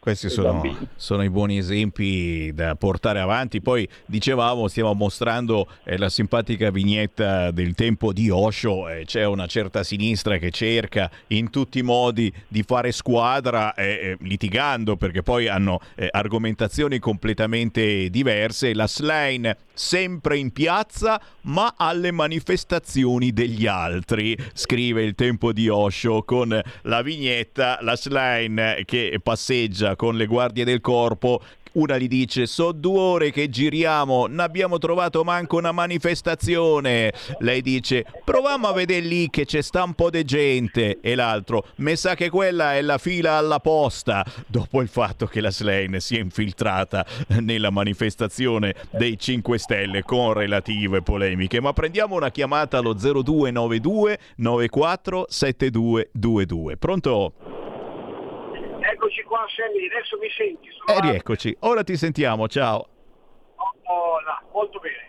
Questi sono, sono, i buoni esempi da portare avanti. Poi dicevamo, stiamo mostrando eh, la simpatica vignetta del tempo di Osho. Eh, c'è una certa sinistra che cerca in tutti i modi di fare squadra, eh, litigando perché poi hanno eh, argomentazioni completamente diverse. La Slane sempre in piazza, ma alle manifestazioni degli altri, scrive il tempo di Osho con la vignetta, la Slane che passeggia con le guardie del corpo una gli dice so due ore che giriamo, non abbiamo trovato manco una manifestazione. Lei dice proviamo a vedere lì che c'è sta un po' di gente e l'altro mi sa che quella è la fila alla posta dopo il fatto che la Slane si è infiltrata nella manifestazione dei 5 Stelle con relative polemiche. Ma prendiamo una chiamata allo 0292 94 7222. Pronto? Eccoci qua, Sammy, adesso mi senti? Eh, rieccoci, ora ti sentiamo, ciao. Oh, là, molto bene.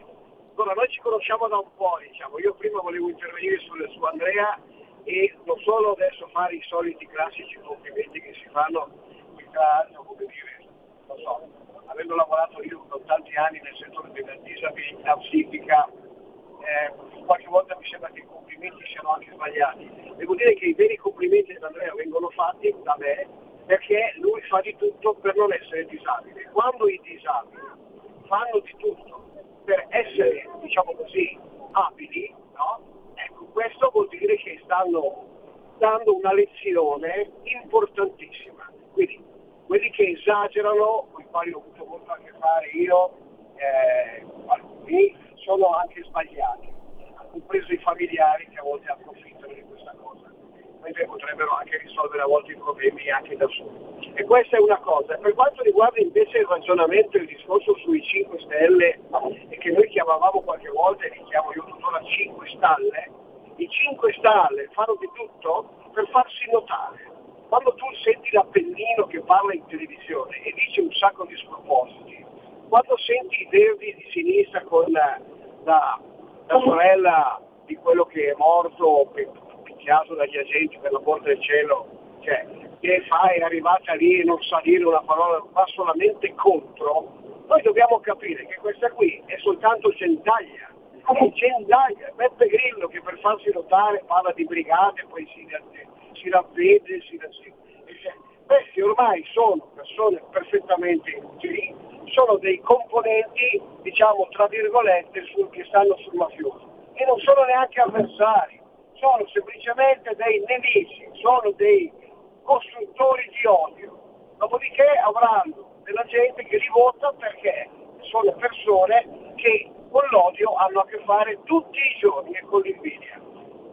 Allora, noi ci conosciamo da un po', diciamo. Io prima volevo intervenire sul, su Andrea e non solo adesso fare i soliti classici complimenti che si fanno tra come dire, non so, avendo lavorato io per tanti anni nel settore della disabilità psichica, eh, qualche volta mi sembra che i complimenti siano anche sbagliati. Devo dire che i veri complimenti ad Andrea vengono fatti da me perché lui fa di tutto per non essere disabile. Quando i disabili fanno di tutto per essere, diciamo così, abili, no? ecco, questo vuol dire che stanno dando una lezione importantissima. Quindi quelli che esagerano, con i quali ho avuto molto a che fare io, eh, alcuni sono anche sbagliati, compreso i familiari che a volte approfittano di questa cosa, mentre potrebbero anche risolvere a volte i problemi anche da soli. E questa è una cosa. Per quanto riguarda invece il ragionamento, il discorso sui 5 Stelle, e che noi chiamavamo qualche volta, e li chiamo io tuttora 5 Stalle, i 5 Stalle fanno di tutto per farsi notare. Quando tu senti l'Appennino che parla in televisione e dice un sacco di spropositi, quando senti i verdi di sinistra con la, la, la sorella di quello che è morto picchiato dagli agenti per l'amor del cielo, cioè, che fa? È arrivata lì e non sa dire una parola, va solamente contro, noi dobbiamo capire che questa qui è soltanto Gentaglia, è Gentaglia, Beppe Grillo che per farsi notare parla di brigate, poi si, si ravvede, si, si, questi ormai sono persone perfettamente inutili, sono dei componenti, diciamo, tra virgolette, sul, che stanno sul mafioso. E non sono neanche avversari, sono semplicemente dei nemici, sono dei costruttori di odio. Dopodiché avranno della gente che li vota perché sono persone che con l'odio hanno a che fare tutti i giorni e con l'invidia.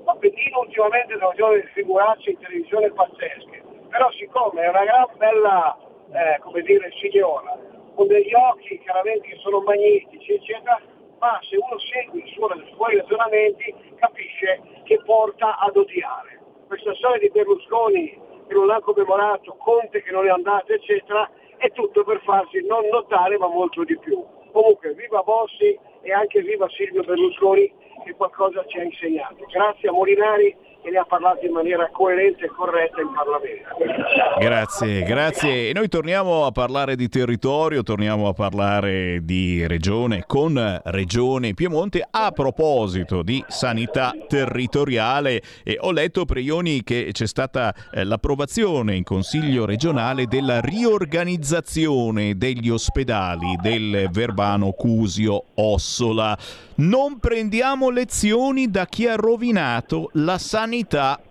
Appendino ultimamente da ragione di figuracce in televisione pazzesche, però siccome è una gran bella, eh, come dire, signora, con degli occhi chiaramente che sono magnetici, eccetera, ma se uno segue i suoi, i suoi ragionamenti capisce che porta ad odiare. Questa storia di Berlusconi che non ha commemorato, Conte che non è andato, eccetera, è tutto per farsi non notare ma molto di più. Comunque viva Bossi e anche viva Silvio Berlusconi che qualcosa ci ha insegnato. Grazie a Molinari che ne ha parlato in maniera coerente e corretta in Parlamento. Grazie, grazie. E noi torniamo a parlare di territorio, torniamo a parlare di regione con Regione Piemonte a proposito di sanità territoriale. E ho letto, Preioni, che c'è stata eh, l'approvazione in Consiglio regionale della riorganizzazione degli ospedali del Verbano Cusio Ossola. Non prendiamo lezioni da chi ha rovinato la sanità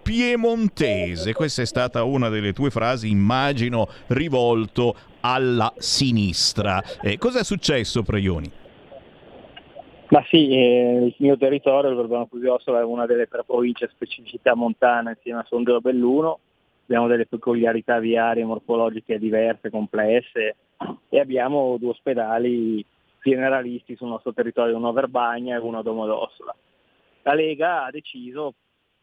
piemontese. Questa è stata una delle tue frasi, immagino, rivolto alla sinistra. Eh, cosa è successo, Preioni? Ma sì, eh, il mio territorio, il Verbano Cusio-Ossola, è una delle tre province specificità montana insieme a Sondrio e Belluno. Abbiamo delle peculiarità viarie morfologiche diverse, complesse e abbiamo due ospedali generalisti sul nostro territorio, uno a Verbagna e uno a Domodossola. La Lega ha deciso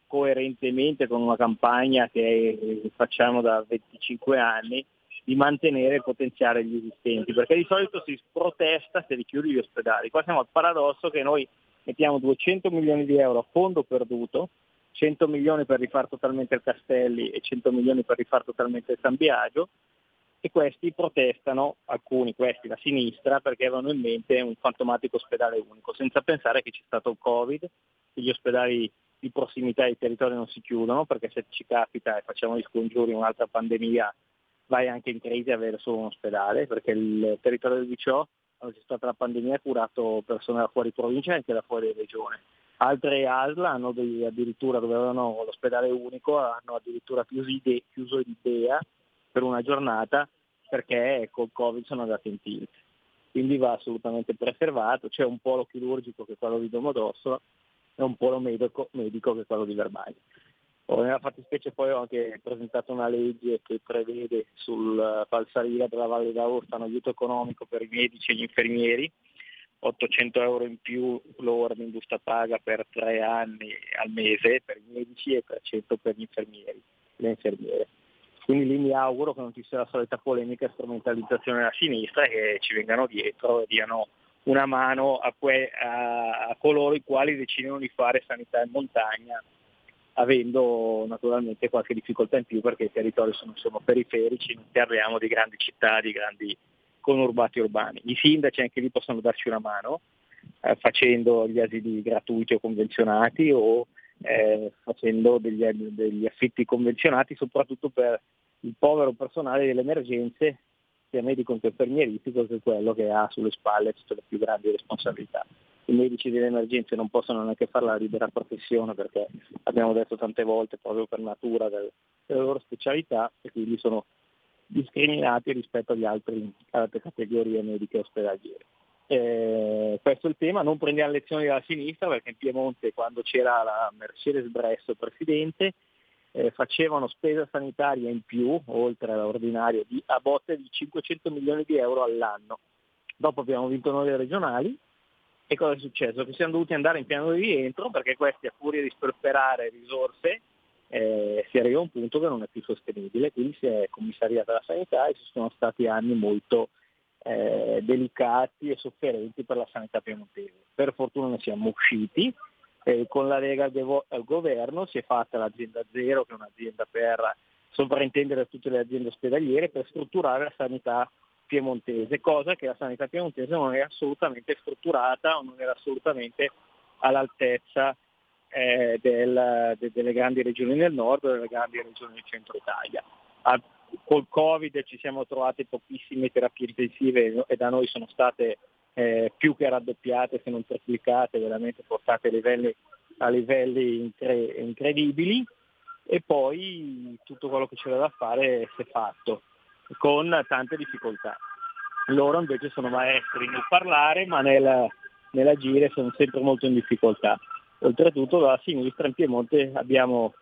coerentemente con una campagna che facciamo da 25 anni di mantenere e potenziare gli esistenti, perché di solito si protesta se richiudi gli ospedali. Qua siamo al paradosso che noi mettiamo 200 milioni di euro a fondo perduto, 100 milioni per rifare totalmente il Castelli e 100 milioni per rifare totalmente il San Biagio, e questi protestano, alcuni questi la sinistra, perché avevano in mente un fantomatico ospedale unico, senza pensare che c'è stato il Covid, che gli ospedali di prossimità ai territori non si chiudono, perché se ci capita e facciamo gli scongiuri un'altra pandemia vai anche in crisi a avere solo un ospedale, perché il territorio del VCO, quando c'è stata la pandemia, ha curato persone da fuori provincia e anche da fuori regione. Altre ASL hanno dei, addirittura dove avevano l'ospedale unico, hanno addirittura chiuso, ide- chiuso l'idea per una giornata perché col Covid sono andate in tilt. Quindi va assolutamente preservato, c'è un polo chirurgico che è quello di Domodossola e un polo medico, medico che è quello di Verbaglia. Poi nella fattispecie poi ho anche presentato una legge che prevede sul falsariga della Valle d'Aosta un aiuto economico per i medici e gli infermieri, 800 euro in più loro in busta paga per tre anni al mese per i medici e 300 per gli infermieri, le infermiere. Quindi lì mi auguro che non ci sia la solita polemica e strumentalizzazione della sinistra e che ci vengano dietro e diano una mano a, que- a-, a coloro i quali decidono di fare sanità in montagna avendo naturalmente qualche difficoltà in più perché i territori sono, sono periferici, non parliamo di grandi città, di grandi conurbati urbani. I sindaci anche lì possono darci una mano eh, facendo gli asili gratuiti o convenzionati o eh, facendo degli, degli affitti convenzionati soprattutto per il povero personale delle emergenze sia medico infermieristico che quello che ha sulle spalle tutte le più grandi responsabilità i medici delle emergenze non possono neanche fare la libera professione perché abbiamo detto tante volte proprio per natura del, delle loro specialità e quindi sono discriminati rispetto agli altri, alle altre categorie mediche ospedaliere. Eh, questo è il tema, non prendiamo lezioni dalla sinistra perché in Piemonte quando c'era la Mercedes Bresso presidente eh, facevano spesa sanitaria in più, oltre all'ordinario, di, a botte di 500 milioni di euro all'anno. Dopo abbiamo vinto noi le regionali, e cosa è successo? Che siamo dovuti andare in piano di rientro perché questi a furia di sperperare risorse eh, si arriva a un punto che non è più sostenibile, quindi si è commissariata la sanità e ci sono stati anni molto eh, delicati e sofferenti per la sanità piemontese. Per fortuna ne siamo usciti, eh, con la Lega al governo si è fatta l'azienda zero, che è un'azienda per sovrintendere tutte le aziende ospedaliere, per strutturare la sanità piemontese, cosa che la sanità piemontese non era assolutamente strutturata o non era assolutamente all'altezza eh, del, de, delle grandi regioni del nord o delle grandi regioni del centro Italia. Al, col Covid ci siamo trovati pochissime terapie intensive e da noi sono state eh, più che raddoppiate, se non triplicate, veramente portate a livelli, a livelli incre- incredibili e poi tutto quello che c'era da fare si è fatto con tante difficoltà. Loro invece sono maestri nel parlare ma nel, nell'agire sono sempre molto in difficoltà. Oltretutto dalla sinistra in Piemonte abbiamo,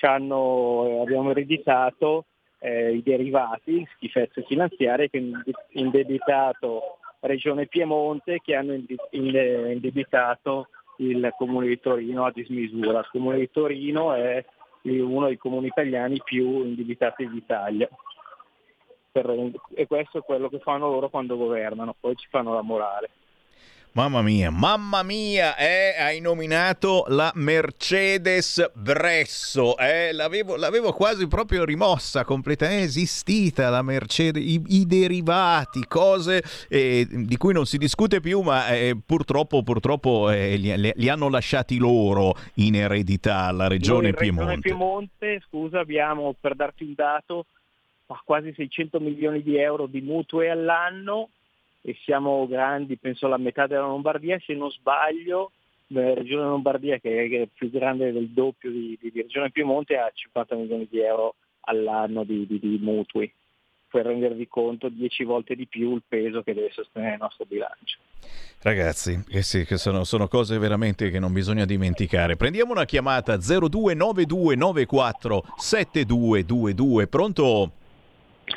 hanno, abbiamo ereditato eh, i derivati, schifezze finanziarie che hanno indebitato Regione Piemonte che hanno indebitato il Comune di Torino a dismisura. Il Comune di Torino è uno dei comuni italiani più indebitati d'Italia e questo è quello che fanno loro quando governano, poi ci fanno la morale. Mamma mia, mamma mia, eh, hai nominato la Mercedes Bresso, eh, l'avevo, l'avevo, quasi proprio rimossa, completamente esistita la Mercedes, i, i derivati, cose eh, di cui non si discute più, ma eh, purtroppo, purtroppo eh, li, li, hanno lasciati loro in eredità alla regione Noi, Piemonte. Regione Piemonte, scusa, abbiamo, per darti un dato, quasi 600 milioni di euro di mutui all'anno e siamo grandi, penso la metà della Lombardia, se non sbaglio, la regione Lombardia che è più grande del doppio di, di, di regione Piemonte ha 50 milioni di euro all'anno di, di, di mutui per rendervi conto 10 volte di più il peso che deve sostenere il nostro bilancio. Ragazzi, eh sì, che sono, sono, cose veramente che non bisogna dimenticare. Prendiamo una chiamata 0292947222. Pronto?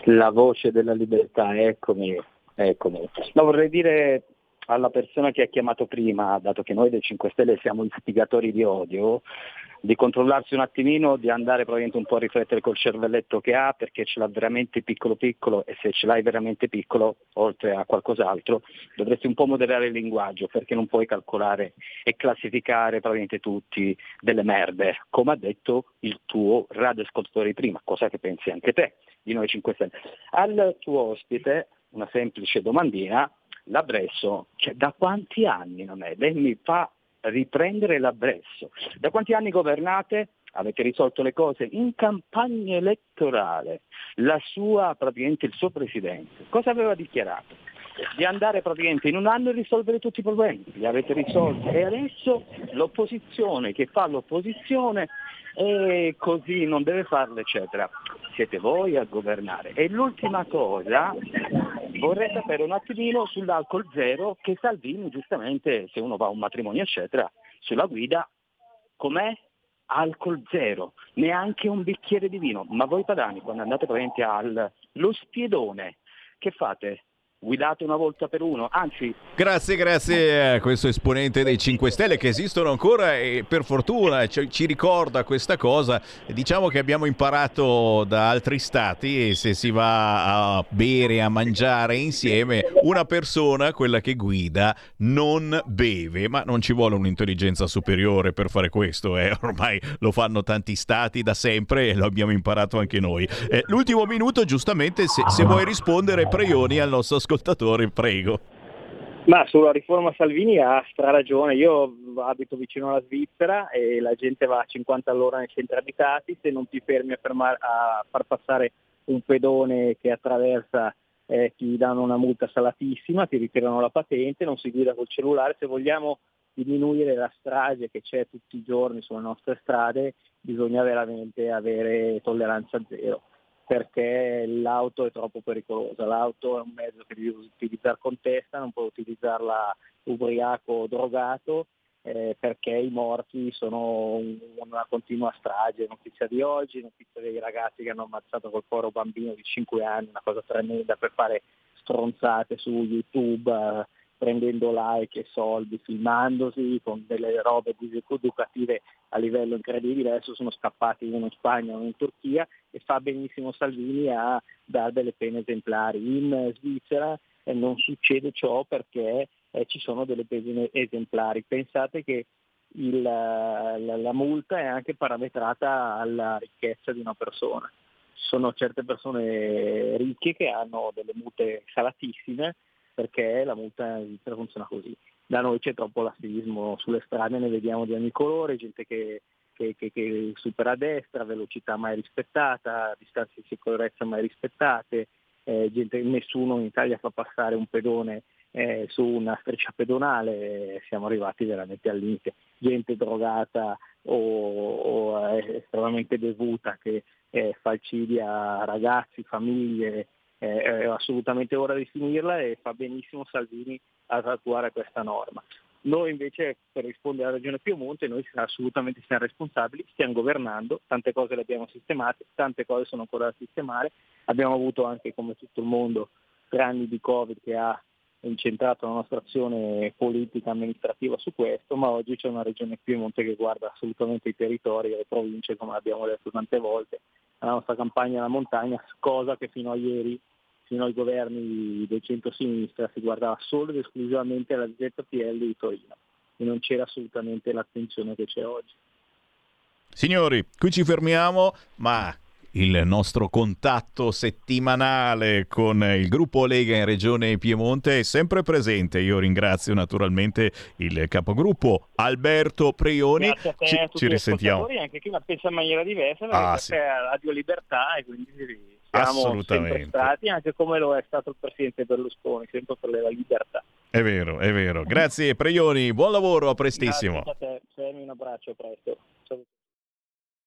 La voce della libertà, eccomi, eccomi. No, vorrei dire alla persona che ha chiamato prima, dato che noi dei 5 Stelle siamo istigatori di odio, di controllarsi un attimino, di andare probabilmente un po' a riflettere col cervelletto che ha, perché ce l'ha veramente piccolo piccolo e se ce l'hai veramente piccolo, oltre a qualcos'altro, dovresti un po' moderare il linguaggio, perché non puoi calcolare e classificare probabilmente tutti delle merde, come ha detto il tuo radioascoltatore prima, cosa che pensi anche te di noi 5 Stelle. Al tuo ospite una semplice domandina, l'Abresso, cioè, da quanti anni non è? Lei mi fa riprendere l'Abresso. Da quanti anni governate? Avete risolto le cose in campagna elettorale. La sua, praticamente il suo presidente, cosa aveva dichiarato? Di andare praticamente in un anno e risolvere tutti i problemi. Li avete risolti e adesso l'opposizione che fa l'opposizione e così non deve farlo, eccetera. Siete voi a governare. E l'ultima cosa, vorrei sapere un attimino sull'alcol zero che Salvini, giustamente, se uno va a un matrimonio, eccetera, sulla guida, com'è? Alcol zero, neanche un bicchiere di vino. Ma voi padani, quando andate praticamente allo spiedone, che fate? Guidate una volta per uno, anzi... Grazie, grazie a questo esponente dei 5 Stelle che esistono ancora e per fortuna ci, ci, ricorda questa cosa. Diciamo che abbiamo imparato da altri stati e se si va a bere, a mangiare insieme, una persona, quella che guida, non beve, ma non ci vuole un'intelligenza superiore per fare questo, eh? ormai lo fanno tanti stati da sempre e lo abbiamo imparato anche noi. Eh, l'ultimo minuto, giustamente, se, se vuoi rispondere, Preioni al nostro ascoltatori, prego. Ma sulla riforma Salvini ha ragione, io abito vicino alla Svizzera e la gente va a 50 all'ora nei centri abitati, se non ti fermi a, fermare, a far passare un pedone che attraversa eh, ti danno una multa salatissima, ti ritirano la patente, non si guida col cellulare, se vogliamo diminuire la strage che c'è tutti i giorni sulle nostre strade bisogna veramente avere tolleranza zero perché l'auto è troppo pericolosa. L'auto è un mezzo che devi utilizzare con testa, non puoi utilizzarla ubriaco o drogato eh, perché i morti sono un, una continua strage. Notizia di oggi, notizia dei ragazzi che hanno ammazzato quel povero bambino di 5 anni, una cosa tremenda per fare stronzate su YouTube. Prendendo like e soldi, filmandosi con delle robe educative a livello incredibile, adesso sono scappati uno in Spagna, uno in Turchia e fa benissimo Salvini a dare delle pene esemplari. In Svizzera non succede ciò perché eh, ci sono delle pene esemplari. Pensate che il, la, la multa è anche parametrata alla ricchezza di una persona. Ci sono certe persone ricche che hanno delle multe salatissime perché la multa in Svizzera funziona così. Da noi c'è troppo lassismo, sulle strade ne vediamo di ogni colore, gente che, che, che, che supera a destra, velocità mai rispettata, distanze di sicurezza mai rispettate, eh, gente, nessuno in Italia fa passare un pedone eh, su una striscia pedonale, siamo arrivati veramente al limite. Gente drogata o, o eh, estremamente bevuta che eh, falcidia ragazzi, famiglie, eh, è assolutamente ora di finirla e fa benissimo Salvini ad attuare questa norma. Noi invece, per rispondere alla Regione Piemonte, noi assolutamente siamo responsabili, stiamo governando, tante cose le abbiamo sistemate, tante cose sono ancora da sistemare, abbiamo avuto anche come tutto il mondo tre anni di Covid che ha incentrato la nostra azione politica amministrativa su questo, ma oggi c'è una regione Piemonte che guarda assolutamente i territori e le province, come abbiamo detto tante volte, la nostra campagna alla montagna, cosa che fino a ieri, fino ai governi del centro-sinistra, si guardava solo ed esclusivamente alla ZPL di Torino e non c'era assolutamente l'attenzione che c'è oggi. Signori, qui ci fermiamo, ma il nostro contatto settimanale con il gruppo Lega in Regione Piemonte è sempre presente. Io ringrazio naturalmente il capogruppo Alberto Preioni. Grazie a te, ci, ci risentiamo. Anche chi la pensa in maniera diversa, perché Ah, questa sì. è Radio Libertà e quindi siamo Assolutamente. sempre stati, anche come lo è stato il Presidente Berlusconi, sempre per la libertà. È vero, è vero. Grazie Preioni, buon lavoro, a prestissimo. Grazie a te, Sammy, un abbraccio, a presto. Ciao.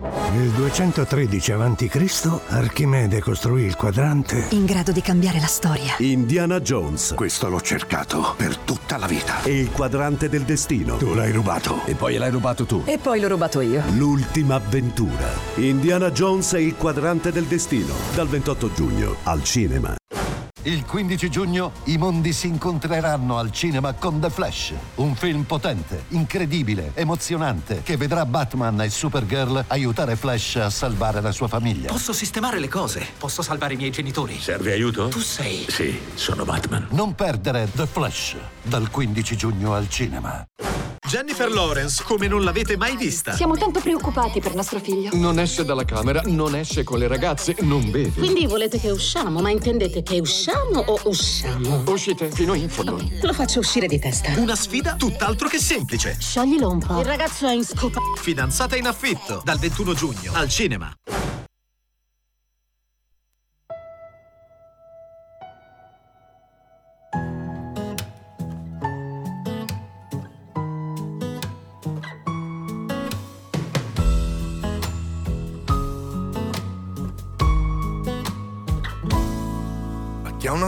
Nel 213 a.C. Archimede costruì il quadrante In grado di cambiare la storia. Indiana Jones. Questo l'ho cercato per tutta la vita. E il quadrante del destino. Tu l'hai rubato. E poi l'hai rubato tu. E poi l'ho rubato io. L'ultima avventura. Indiana Jones e il quadrante del destino. Dal 28 giugno al cinema. Il 15 giugno i mondi si incontreranno al cinema con The Flash, un film potente, incredibile, emozionante, che vedrà Batman e Supergirl aiutare Flash a salvare la sua famiglia. Posso sistemare le cose, posso salvare i miei genitori. Serve aiuto? Tu sei. Sì, sono Batman. Non perdere The Flash, dal 15 giugno al cinema. Jennifer Lawrence, come non l'avete mai vista. Siamo tanto preoccupati per nostro figlio. Non esce dalla camera, non esce con le ragazze, non beve. Quindi volete che usciamo, ma intendete che usciamo o usciamo? Uscite fino in fondo. Lo faccio uscire di testa. Una sfida tutt'altro che semplice. Scioglilo un po'. Il ragazzo è in scopa. Fidanzata in affitto, dal 21 giugno, al cinema.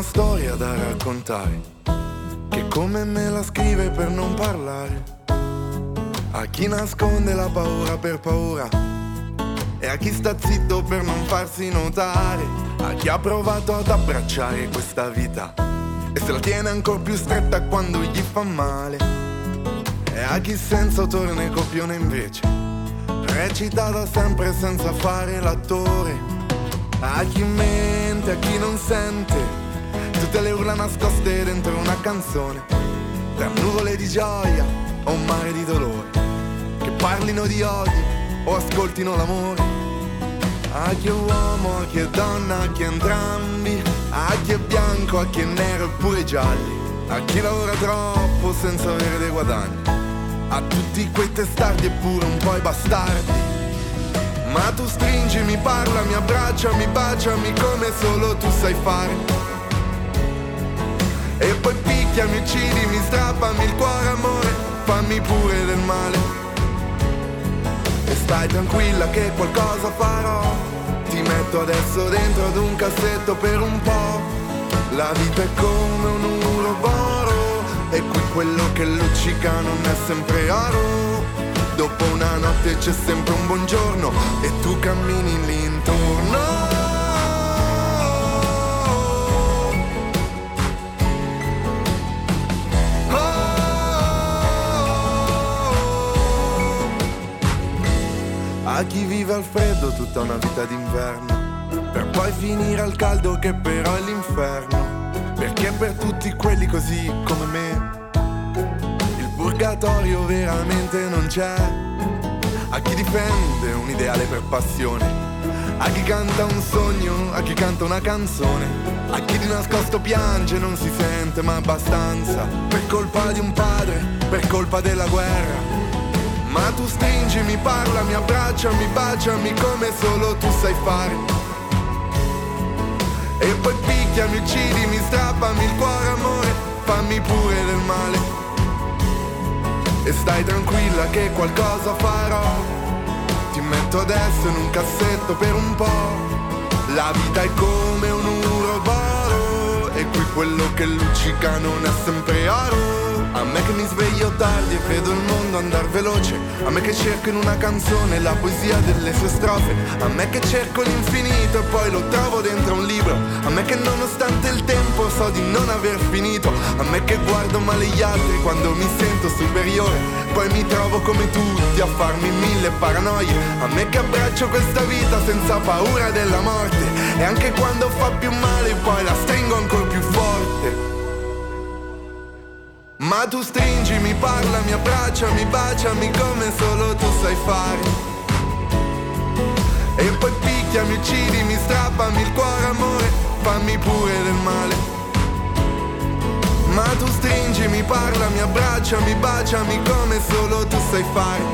Una storia da raccontare, che come me la scrive per non parlare. A chi nasconde la paura per paura, e a chi sta zitto per non farsi notare. A chi ha provato ad abbracciare questa vita, e se la tiene ancora più stretta quando gli fa male. E a chi senza autore ne copione invece, recita da sempre senza fare l'attore. A chi mente, a chi non sente, tutte le urla nascoste dentro una canzone, tra nuvole di gioia o un mare di dolore, che parlino di odio o ascoltino l'amore. A chi è uomo, a chi è donna, a chi è entrambi, a chi è bianco, a chi è nero e pure gialli, a chi lavora troppo senza avere dei guadagni, a tutti quei testardi e pure un po' i bastardi. Ma tu stringimi, parlami, abbracciami, baciami come solo tu sai fare. E poi picchiami, uccidimi, strappami il cuore, amore, fammi pure del male. E stai tranquilla che qualcosa farò. Ti metto adesso dentro ad un cassetto per un po'. La vita è come un uroboro. E qui quello che luccica non è sempre oro. Dopo una notte c'è sempre un buongiorno e tu cammini lì intorno. A chi vive al freddo tutta una vita d'inverno, per poi finire al caldo che però è l'inferno. Perché per tutti quelli così come me il purgatorio veramente non c'è. A chi difende un ideale per passione, a chi canta un sogno, a chi canta una canzone, a chi di nascosto piange non si sente ma abbastanza, per colpa di un padre, per colpa della guerra. Ma tu stringimi, parlami, abbracciami, baciami come solo tu sai fare. E poi picchiami, uccidimi, strappami il cuore, amore, fammi pure del male. E stai tranquilla che qualcosa farò. Ti metto adesso in un cassetto per un po'. La vita è come un uroboro. E qui quello che luccica non è sempre oro. A me che mi sveglio tardi e vedo il mondo andar veloce. A me che cerco in una canzone la poesia delle sue strofe. A me che cerco l'infinito e poi lo trovo dentro un libro. A me che nonostante il tempo so di non aver finito. A me che guardo male gli altri quando mi sento superiore. Poi mi trovo come tutti a farmi mille paranoie. A me che abbraccio questa vita senza paura della morte. E anche quando fa più male poi la stringo ancora ma tu stringimi, parlami, abbracciami, baciami come solo tu sai fare. E poi picchiami, uccidimi, strappami il cuore, amore, fammi pure del male. Ma tu stringimi, parlami, abbracciami, baciami come solo tu sai fare.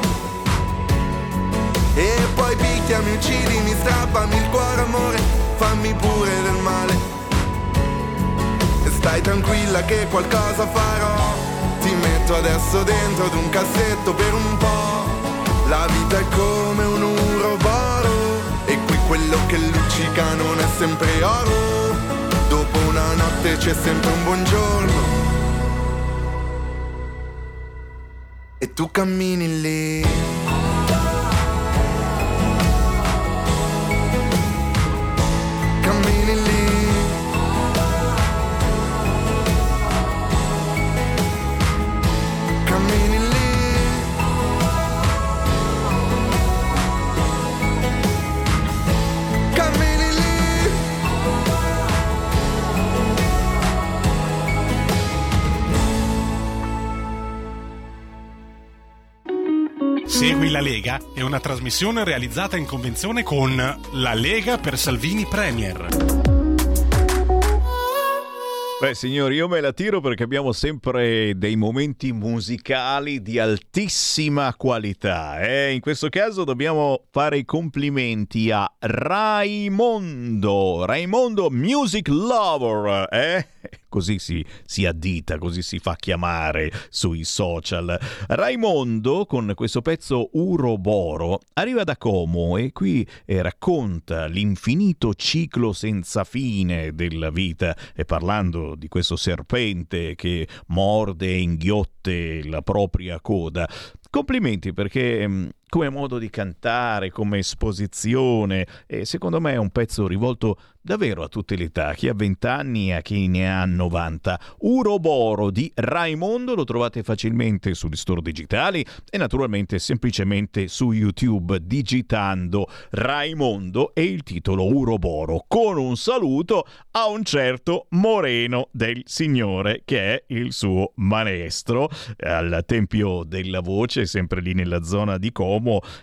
E poi picchiami, uccidimi, strappami il cuore, amore, fammi pure del male. Stai tranquilla che qualcosa farò. Ti metto adesso dentro ad un cassetto per un po'. La vita è come un uroboro. E qui quello che luccica non è sempre oro. Dopo una notte c'è sempre un buongiorno. E tu cammini lì. Lega è una trasmissione realizzata in convenzione con La Lega per Salvini Premier. Beh, signori, io me la tiro perché abbiamo sempre dei momenti musicali di altissima qualità. Eh? In questo caso dobbiamo fare i complimenti a Raimondo, Raimondo Music Lover, eh? *laughs* così si, si, addita, così si fa chiamare sui social. Raimondo, con questo pezzo Uroboro, arriva da Como e qui eh, racconta l'infinito ciclo senza fine della vita, e parlando di questo serpente che morde e inghiotte la propria coda. Complimenti perché mm, come modo di cantare, come esposizione, e secondo me è un pezzo rivolto davvero a tutte le età, chi ha 20 anni e a chi ne ha 90. Uroboro di Raimondo lo trovate facilmente sugli store digitali e naturalmente semplicemente su YouTube digitando Raimondo e il titolo Uroboro con un saluto a un certo Moreno del Signore che è il suo maestro al Tempio della Voce, sempre lì nella zona di Como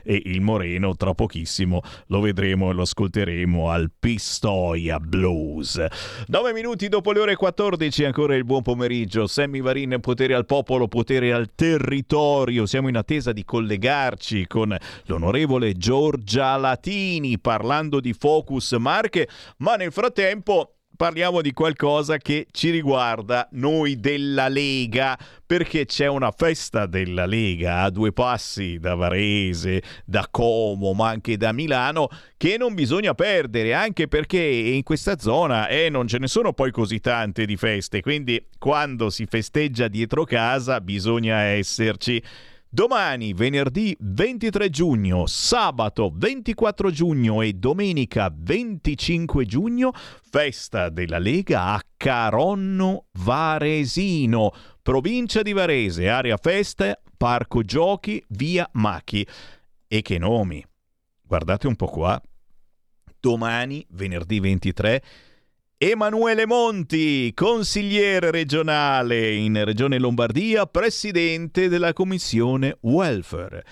e il Moreno tra pochissimo lo vedremo e lo ascolteremo al Pistoia Blues. 9 minuti dopo le ore 14, ancora il buon pomeriggio. Sammy Varin, potere al popolo, potere al territorio. Siamo in attesa di collegarci con l'onorevole Giorgia Latini parlando di Focus Marche, ma nel frattempo parliamo di qualcosa che ci riguarda noi della Lega, perché c'è una festa della Lega a due passi da Varese, da Como, ma anche da Milano, che non bisogna perdere, anche perché in questa zona eh, non ce ne sono poi così tante di feste, quindi quando si festeggia dietro casa bisogna esserci. Domani, venerdì 23 giugno, sabato 24 giugno e domenica 25 giugno, festa della Lega a Caronno Varesino, provincia di Varese, area feste, parco giochi, via Machi. E che nomi! Guardate un po' qua. Domani, venerdì 23 Emanuele Monti, consigliere regionale in Regione Lombardia, presidente della commissione welfare.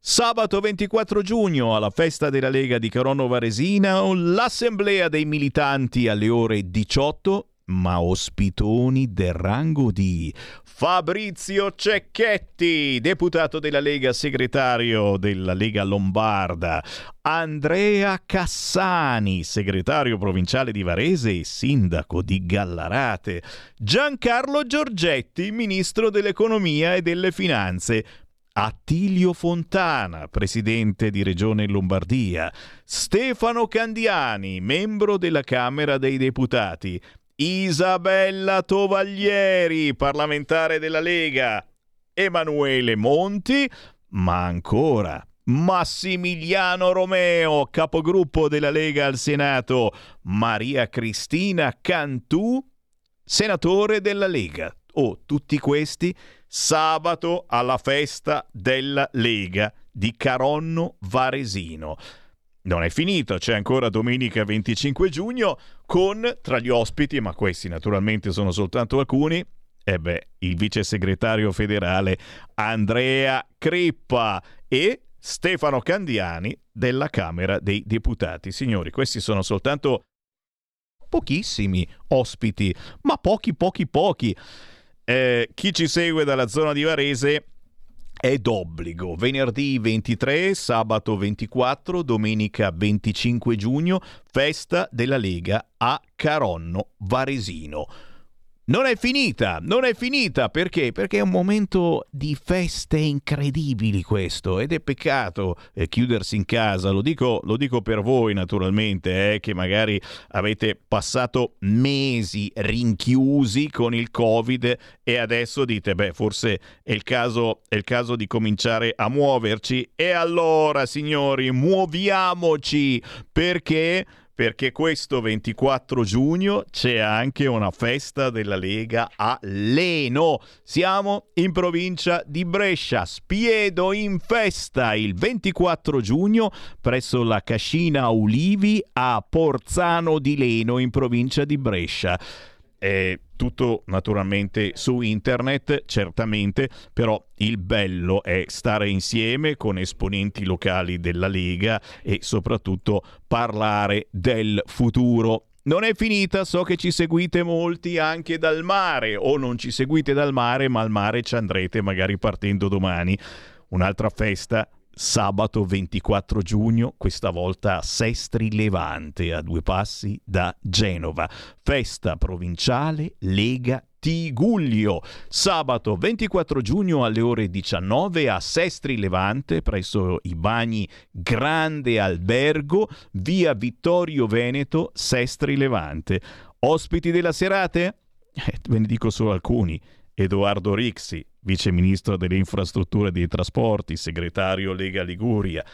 Sabato 24 giugno alla festa della Lega di Carono Varesina, l'assemblea dei militanti alle ore 18 ma ospitoni del rango di Fabrizio Cecchetti, deputato della Lega, segretario della Lega Lombarda, Andrea Cassani, segretario provinciale di Varese e sindaco di Gallarate, Giancarlo Giorgetti, ministro dell'economia e delle finanze, Attilio Fontana, presidente di Regione Lombardia, Stefano Candiani, membro della Camera dei Deputati, Isabella Tovaglieri, parlamentare della Lega, Emanuele Monti, ma ancora Massimiliano Romeo, capogruppo della Lega al Senato, Maria Cristina Cantù, senatore della Lega. Oh, tutti questi sabato alla festa della Lega di Caronno Varesino. Non è finito, c'è ancora domenica 25 giugno con tra gli ospiti, ma questi naturalmente sono soltanto alcuni, e beh, il vice segretario federale Andrea Crippa e Stefano Candiani della Camera dei Deputati. Signori, questi sono soltanto pochissimi ospiti, ma pochi, pochi, pochi. Eh, chi ci segue dalla zona di Varese è d'obbligo. Venerdì 23, sabato 24, domenica 25 giugno, festa della Lega a Caronno Varesino. Non è finita, non è finita. Perché? Perché è un momento di feste incredibili questo ed è peccato eh, chiudersi in casa, lo dico, lo dico per voi naturalmente, eh, che magari avete passato mesi rinchiusi con il Covid e adesso dite, beh, forse è il caso, è il caso di cominciare a muoverci e allora signori, muoviamoci perché perché questo 24 giugno c'è anche una festa della Lega a Leno. Siamo in provincia di Brescia, Spiedo in festa il 24 giugno presso la Cascina Ulivi a Porzano di Leno in provincia di Brescia. È tutto naturalmente su internet, certamente, però il bello è stare insieme con esponenti locali della Lega e soprattutto parlare del futuro. Non è finita, so che ci seguite molti anche dal mare o non ci seguite dal mare, ma al mare ci andrete magari partendo domani. Un'altra festa sabato 24 giugno, questa volta a Sestri Levante, a due passi da Genova. Festa provinciale Lega Tiguglio. Sabato 24 giugno alle ore 19 a Sestri Levante, presso i bagni Grande Albergo, via Vittorio Veneto, Sestri Levante. Ospiti della serate? Eh, ve ne dico solo alcuni. Edoardo Rixi, vice ministro delle infrastrutture e dei trasporti, segretario Lega Liguria.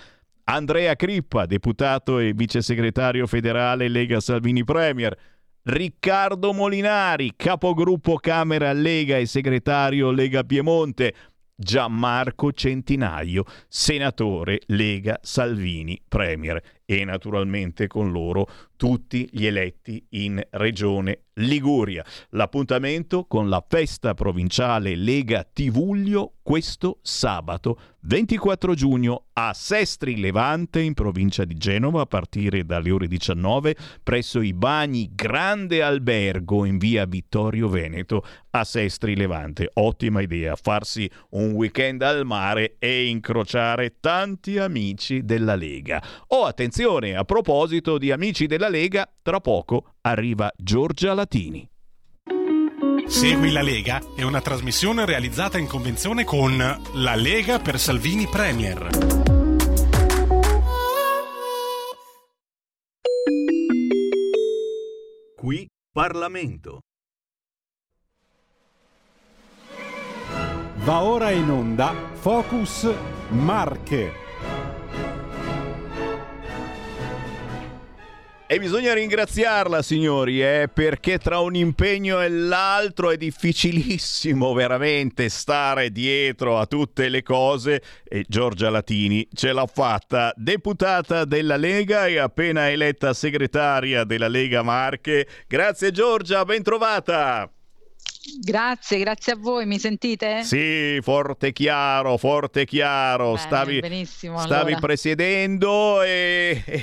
Andrea Crippa, deputato e vice segretario federale Lega Salvini Premier. Riccardo Molinari, capogruppo Camera Lega e segretario Lega Piemonte. Gianmarco Centinaio, senatore Lega Salvini Premier e naturalmente con loro tutti gli eletti in regione Liguria. L'appuntamento con la festa provinciale Lega Tivuglio questo sabato 24 giugno a Sestri Levante in provincia di Genova a partire dalle ore 19 presso i bagni Grande Albergo in via Vittorio Veneto a Sestri Levante. Ottima idea, farsi un weekend al mare e incrociare tanti amici della Lega. Oh, attenzione, a proposito di amici della Lega, tra poco arriva Giorgia Latini. Segui la Lega è una trasmissione realizzata in convenzione con La Lega per Salvini Premier. Qui Parlamento. Va ora in onda Focus Marche. E bisogna ringraziarla, signori, eh, perché tra un impegno e l'altro è difficilissimo veramente stare dietro a tutte le cose. E Giorgia Latini ce l'ha fatta, deputata della Lega e appena eletta segretaria della Lega Marche. Grazie Giorgia, ben trovata. Grazie, grazie a voi, mi sentite? Sì, forte chiaro, forte chiaro. Bene, stavi, benissimo, stavi allora. presiedendo e, e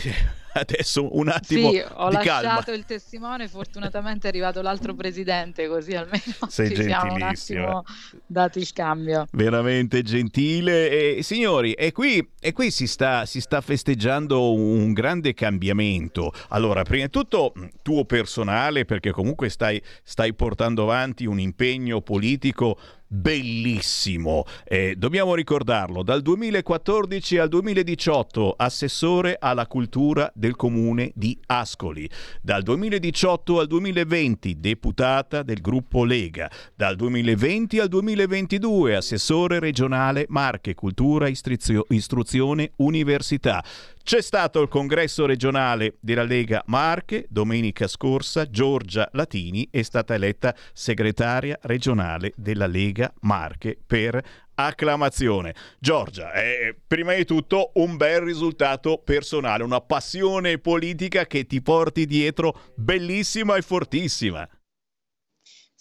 adesso un attimo Sì, ho lasciato calma. il testimone, fortunatamente è arrivato l'altro presidente, così almeno *laughs* Sei ci siamo un attimo dati il cambio. Veramente gentile. E, signori, e qui, e qui si, sta, si sta festeggiando un grande cambiamento. Allora, prima di tutto, mh, tuo personale, perché comunque stai, stai portando avanti un impegno politico bellissimo. Eh, dobbiamo ricordarlo, dal 2014 al 2018 assessore alla cultura del comune di Ascoli, dal 2018 al 2020 deputata del gruppo Lega, dal 2020 al 2022 assessore regionale Marche, cultura, istrizio- istruzione, università. C'è stato il congresso regionale della Lega Marche, domenica scorsa Giorgia Latini è stata eletta segretaria regionale della Lega Marche per acclamazione. Giorgia, è prima di tutto un bel risultato personale, una passione politica che ti porti dietro bellissima e fortissima.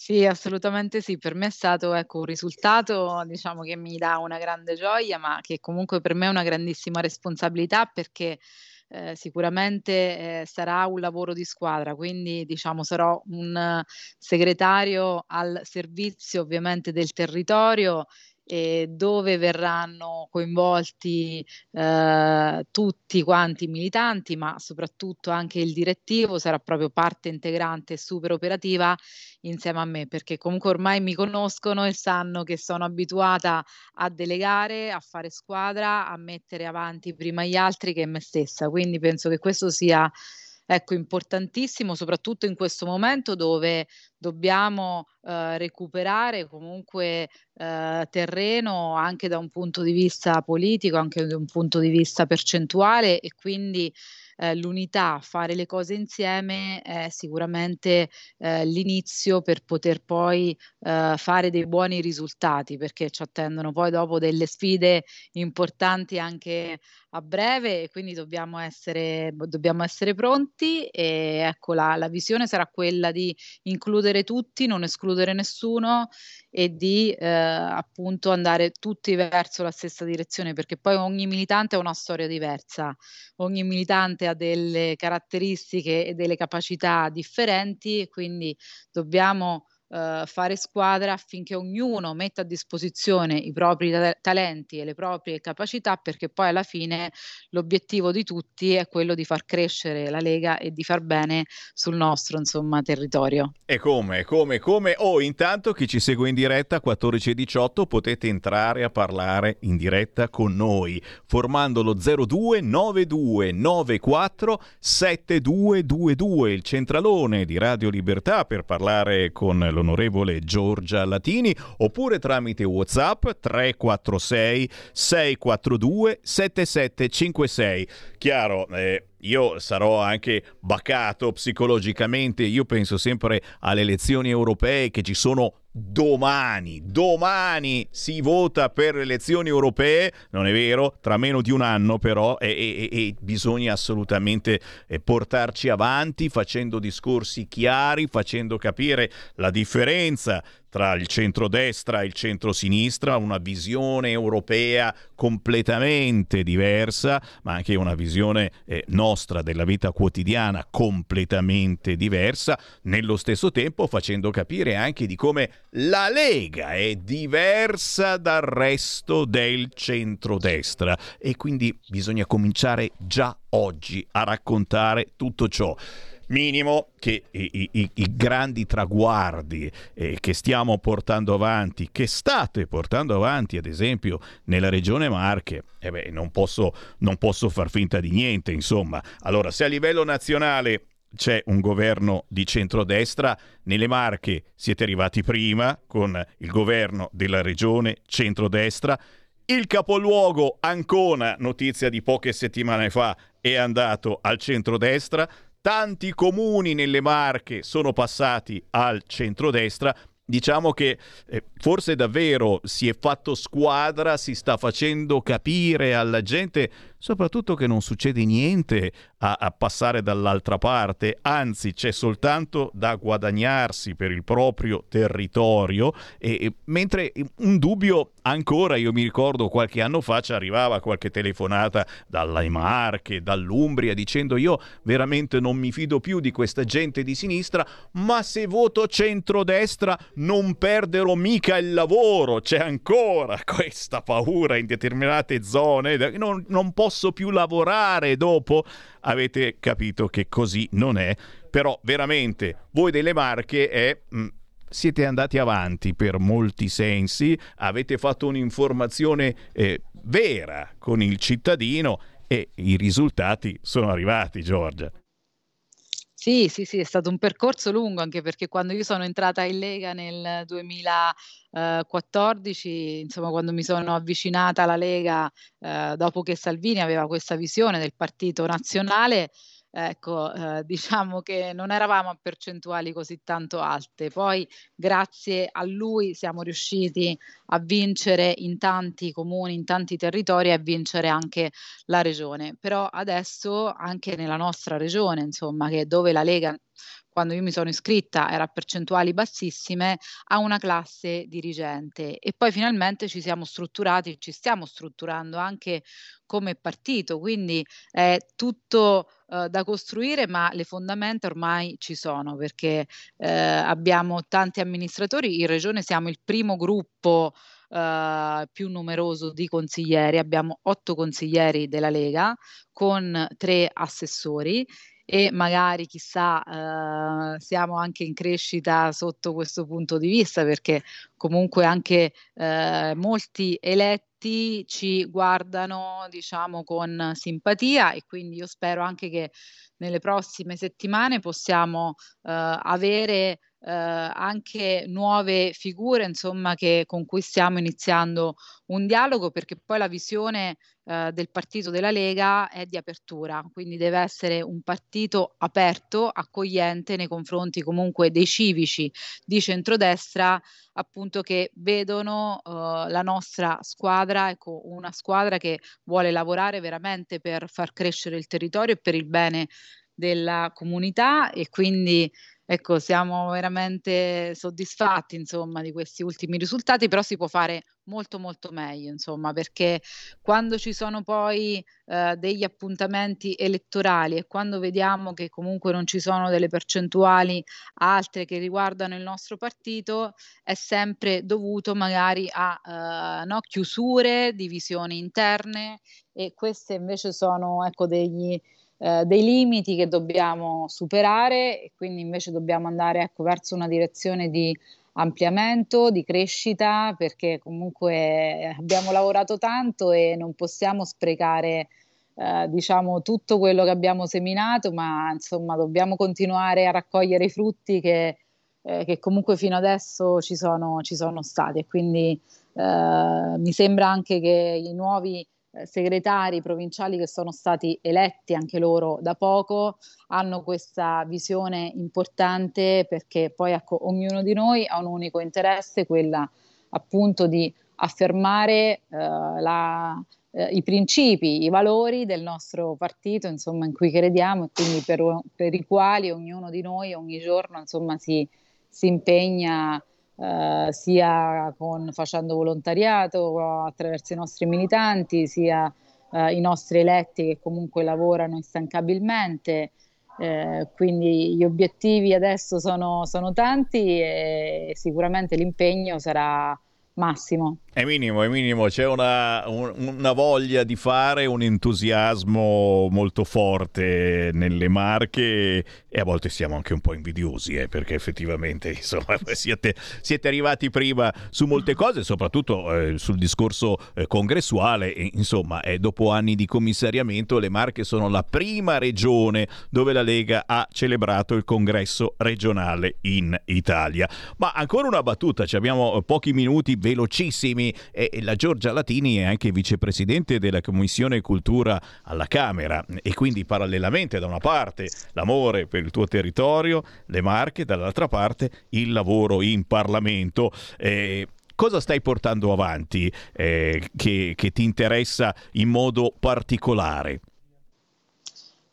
Sì, assolutamente sì, per me è stato ecco, un risultato diciamo, che mi dà una grande gioia, ma che comunque per me è una grandissima responsabilità perché eh, sicuramente eh, sarà un lavoro di squadra, quindi diciamo sarò un segretario al servizio ovviamente del territorio e dove verranno coinvolti eh, tutti quanti i militanti, ma soprattutto anche il direttivo sarà proprio parte integrante e super operativa insieme a me, perché comunque ormai mi conoscono e sanno che sono abituata a delegare, a fare squadra, a mettere avanti prima gli altri che me stessa. Quindi penso che questo sia ecco, importantissimo, soprattutto in questo momento dove dobbiamo eh, recuperare comunque eh, terreno anche da un punto di vista politico, anche da un punto di vista percentuale e quindi eh, l'unità, fare le cose insieme è sicuramente eh, l'inizio per poter poi eh, fare dei buoni risultati, perché ci attendono poi dopo delle sfide importanti anche a breve e quindi dobbiamo essere, dobbiamo essere pronti e ecco la, la visione sarà quella di includere tutti, non escludere nessuno e di eh, appunto andare tutti verso la stessa direzione perché poi ogni militante ha una storia diversa, ogni militante ha delle caratteristiche e delle capacità differenti quindi dobbiamo eh, fare squadra affinché ognuno metta a disposizione i propri ta- talenti e le proprie capacità perché poi alla fine l'obiettivo di tutti è quello di far crescere la Lega e di far bene sul nostro insomma, territorio. E come, come, come? Oh, intanto chi ci segue in diretta 14 e 18 potete entrare a parlare in diretta con noi formando lo 02 92 94 7222 il centralone di Radio Libertà per parlare con l'onorevole Giorgia Latini oppure tramite WhatsApp 346 642 7756. Chiaro, eh, io sarò anche bacato psicologicamente, io penso sempre alle elezioni europee che ci sono domani, domani si vota per le elezioni europee, non è vero, tra meno di un anno però, e, e, e bisogna assolutamente eh, portarci avanti facendo discorsi chiari, facendo capire la differenza tra il centrodestra e il centrosinistra, una visione europea completamente diversa, ma anche una visione eh, nostra della vita quotidiana completamente diversa, nello stesso tempo facendo capire anche di come la Lega è diversa dal resto del centrodestra. E quindi bisogna cominciare già oggi a raccontare tutto ciò minimo che i, i, i grandi traguardi eh, che stiamo portando avanti, che state portando avanti, ad esempio nella regione Marche, eh beh, non, posso, non posso far finta di niente, insomma. Allora, se a livello nazionale c'è un governo di centrodestra, nelle Marche siete arrivati prima con il governo della regione centrodestra, il capoluogo Ancona, notizia di poche settimane fa, è andato al centrodestra, tanti comuni nelle Marche sono passati al centrodestra. Diciamo che eh, forse davvero si è fatto squadra, si sta facendo capire alla gente soprattutto che non succede niente a, a, passare dall'altra parte, anzi c'è soltanto da guadagnarsi per il proprio territorio, e, e, mentre un dubbio ancora, io mi ricordo qualche anno fa ci arrivava qualche telefonata dalle Marche, dall'Umbria, dicendo io veramente non mi fido più di questa gente di sinistra, ma se voto centrodestra non perderò mica il lavoro, c'è ancora questa paura in determinate zone, non, non posso posso più lavorare dopo. Avete capito che così non è, però veramente voi delle Marche è... Mh, mm, siete andati avanti per molti sensi, avete fatto un'informazione eh, vera con il cittadino e i risultati sono arrivati, Giorgia. Sì, sì, sì, è stato un percorso lungo anche perché quando io sono entrata in Lega nel 2014, insomma, quando mi sono avvicinata alla Lega, eh, dopo che Salvini aveva questa visione del partito nazionale, ecco, eh, diciamo che non eravamo a percentuali così tanto alte. Poi, grazie a lui, siamo riusciti a vincere in tanti comuni, in tanti territori e a vincere anche la regione. Però adesso, anche nella nostra regione, insomma, che dove la Lega quando io mi sono iscritta era a percentuali bassissime, a una classe dirigente e poi finalmente ci siamo strutturati, ci stiamo strutturando anche come partito, quindi è tutto eh, da costruire, ma le fondamenta ormai ci sono perché eh, abbiamo tanti amministratori, in regione siamo il primo gruppo Uh, più numeroso di consiglieri, abbiamo otto consiglieri della Lega con tre assessori e magari chissà eh, siamo anche in crescita sotto questo punto di vista perché comunque anche eh, molti eletti ci guardano diciamo con simpatia e quindi io spero anche che nelle prossime settimane possiamo eh, avere eh, anche nuove figure insomma, che, con cui stiamo iniziando un dialogo perché poi la visione eh, del partito della Lega è di apertura, quindi deve essere un partito aperto, accogliente nei confronti comunque dei civici di centrodestra appunto che vedono uh, la nostra squadra, ecco, una squadra che vuole lavorare veramente per far crescere il territorio e per il bene della comunità e quindi ecco, siamo veramente soddisfatti insomma di questi ultimi risultati, però si può fare molto molto meglio insomma perché quando ci sono poi eh, degli appuntamenti elettorali e quando vediamo che comunque non ci sono delle percentuali altre che riguardano il nostro partito è sempre dovuto magari a eh, no, chiusure, divisioni interne e queste invece sono ecco degli eh, dei limiti che dobbiamo superare e quindi invece dobbiamo andare ecco, verso una direzione di ampliamento, di crescita, perché comunque abbiamo lavorato tanto e non possiamo sprecare eh, diciamo tutto quello che abbiamo seminato, ma insomma dobbiamo continuare a raccogliere i frutti che, eh, che comunque fino adesso ci sono, ci sono stati. E quindi eh, mi sembra anche che i nuovi segretari provinciali che sono stati eletti anche loro da poco hanno questa visione importante perché poi ecco, ognuno di noi ha un unico interesse, quella appunto di affermare eh, la, eh, i principi, i valori del nostro partito, insomma, in cui crediamo e quindi per, per i quali ognuno di noi ogni giorno insomma, si, si impegna eh, sia con, facendo volontariato attraverso i nostri militanti, sia eh, i nostri eletti che comunque lavorano instancabilmente. Eh, quindi gli obiettivi adesso sono, sono tanti e sicuramente l'impegno sarà massimo. È minimo, è minimo, c'è una, un, una, voglia di fare, un entusiasmo molto forte nelle marche e a volte siamo anche un po' invidiosi eh, perché effettivamente insomma, *laughs* siete, siete, arrivati prima su molte cose, soprattutto eh, sul discorso eh, congressuale, e, insomma dopo anni di commissariamento le marche sono la prima regione dove la Lega ha celebrato il congresso regionale in Italia. Ma ancora una battuta, abbiamo pochi minuti velocissimi e la Giorgia Latini è anche vicepresidente della Commissione Cultura alla Camera e quindi parallelamente da una parte l'amore per il tuo territorio, le Marche, dall'altra parte il lavoro in Parlamento. Eh, cosa stai portando avanti eh, che, che ti interessa in modo particolare?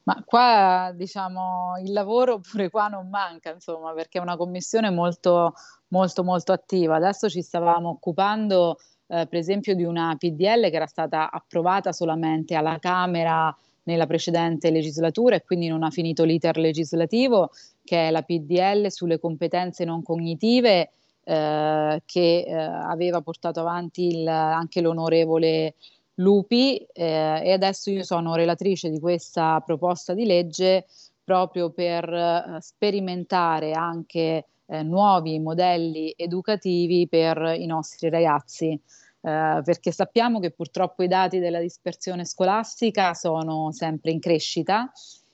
Ma qua diciamo il lavoro *laughs* pure qua non manca, insomma, perché è una commissione molto, molto, molto attiva. Adesso ci stavamo occupando, eh, per esempio, di una PDL che era stata approvata solamente alla Camera nella precedente legislatura e quindi non ha finito l'iter legislativo, che è la PDL sulle competenze non cognitive. Eh, che eh, aveva portato avanti il, anche l'onorevole Lupi eh, e adesso io sono relatrice di questa proposta di legge proprio per eh, sperimentare anche eh, nuovi modelli educativi per i nostri ragazzi. Eh, perché sappiamo che purtroppo i dati della dispersione scolastica sono sempre in crescita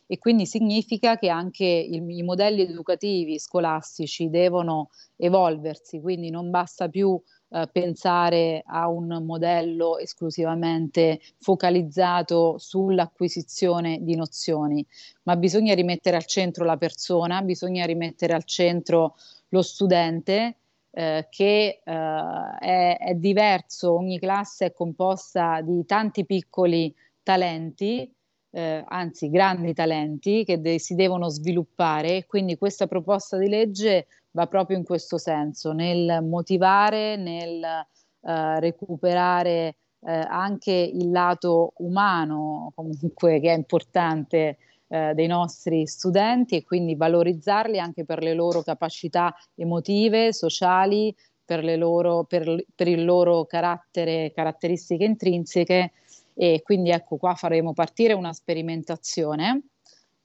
e quindi significa che anche il, i modelli educativi scolastici devono evolversi, quindi non basta più eh, pensare a un modello esclusivamente focalizzato sull'acquisizione di nozioni, ma bisogna rimettere al centro la persona, bisogna rimettere al centro lo studente eh, che eh, è, è, diverso, ogni classe è composta di tanti piccoli talenti, eh, anzi grandi talenti che de- si devono sviluppare, quindi questa proposta di legge va proprio in questo senso, nel motivare, nel eh, recuperare eh, anche il lato umano, comunque che è importante eh, dei nostri studenti e quindi valorizzarli anche per le loro capacità emotive, sociali, per, loro, per, per il loro carattere, caratteristiche intrinseche. E quindi ecco qua faremo partire una sperimentazione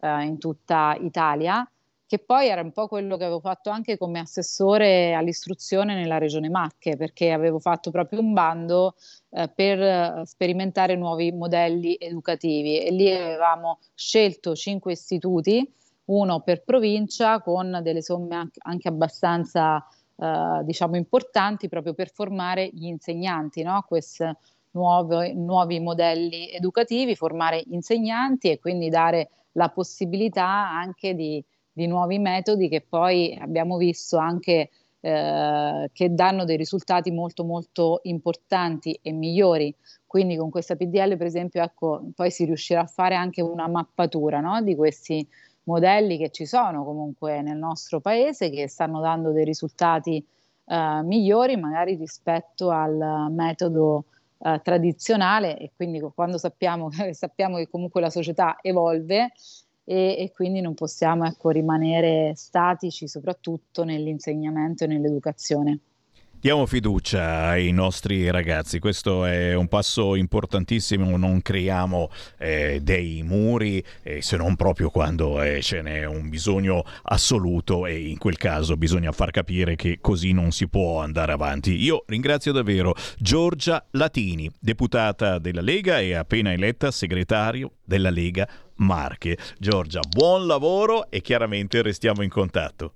eh, in tutta Italia che poi era un po' quello che avevo fatto anche come assessore all'istruzione nella regione Marche, perché avevo fatto proprio un bando eh, per eh, sperimentare nuovi modelli educativi e lì avevamo scelto cinque istituti uno per provincia con delle somme anche abbastanza eh, diciamo importanti proprio per formare gli insegnanti, no? questi nuovi, nuovi modelli educativi, formare insegnanti e quindi dare la possibilità anche di, di nuovi metodi che poi abbiamo visto anche eh, che danno dei risultati molto molto importanti e migliori. Quindi con questa PDL per esempio ecco, poi si riuscirà a fare anche una mappatura no? di questi modelli che ci sono comunque nel nostro paese che stanno dando dei risultati eh, migliori magari rispetto al metodo eh, tradizionale e quindi quando sappiamo, *laughs* sappiamo, che comunque la società evolve e, e quindi non possiamo ecco, rimanere statici soprattutto nell'insegnamento e nell'educazione. Diamo fiducia ai nostri ragazzi, questo è un passo importantissimo, non creiamo eh, dei muri eh, se non proprio quando eh, ce n'è un bisogno assoluto e in quel caso bisogna far capire che così non si può andare avanti. Io ringrazio davvero Giorgia Latini, deputata della Lega e appena eletta segretario della Lega Marche. Giorgia, buon lavoro e chiaramente restiamo in contatto.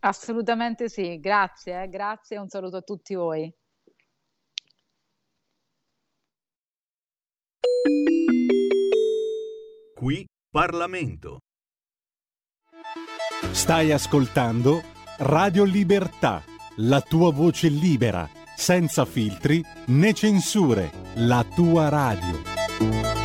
Assolutamente sì, grazie, eh, grazie e un saluto a tutti voi. Qui Parlamento. Stai ascoltando Radio Libertà, la tua voce libera, senza filtri né censure, la tua radio.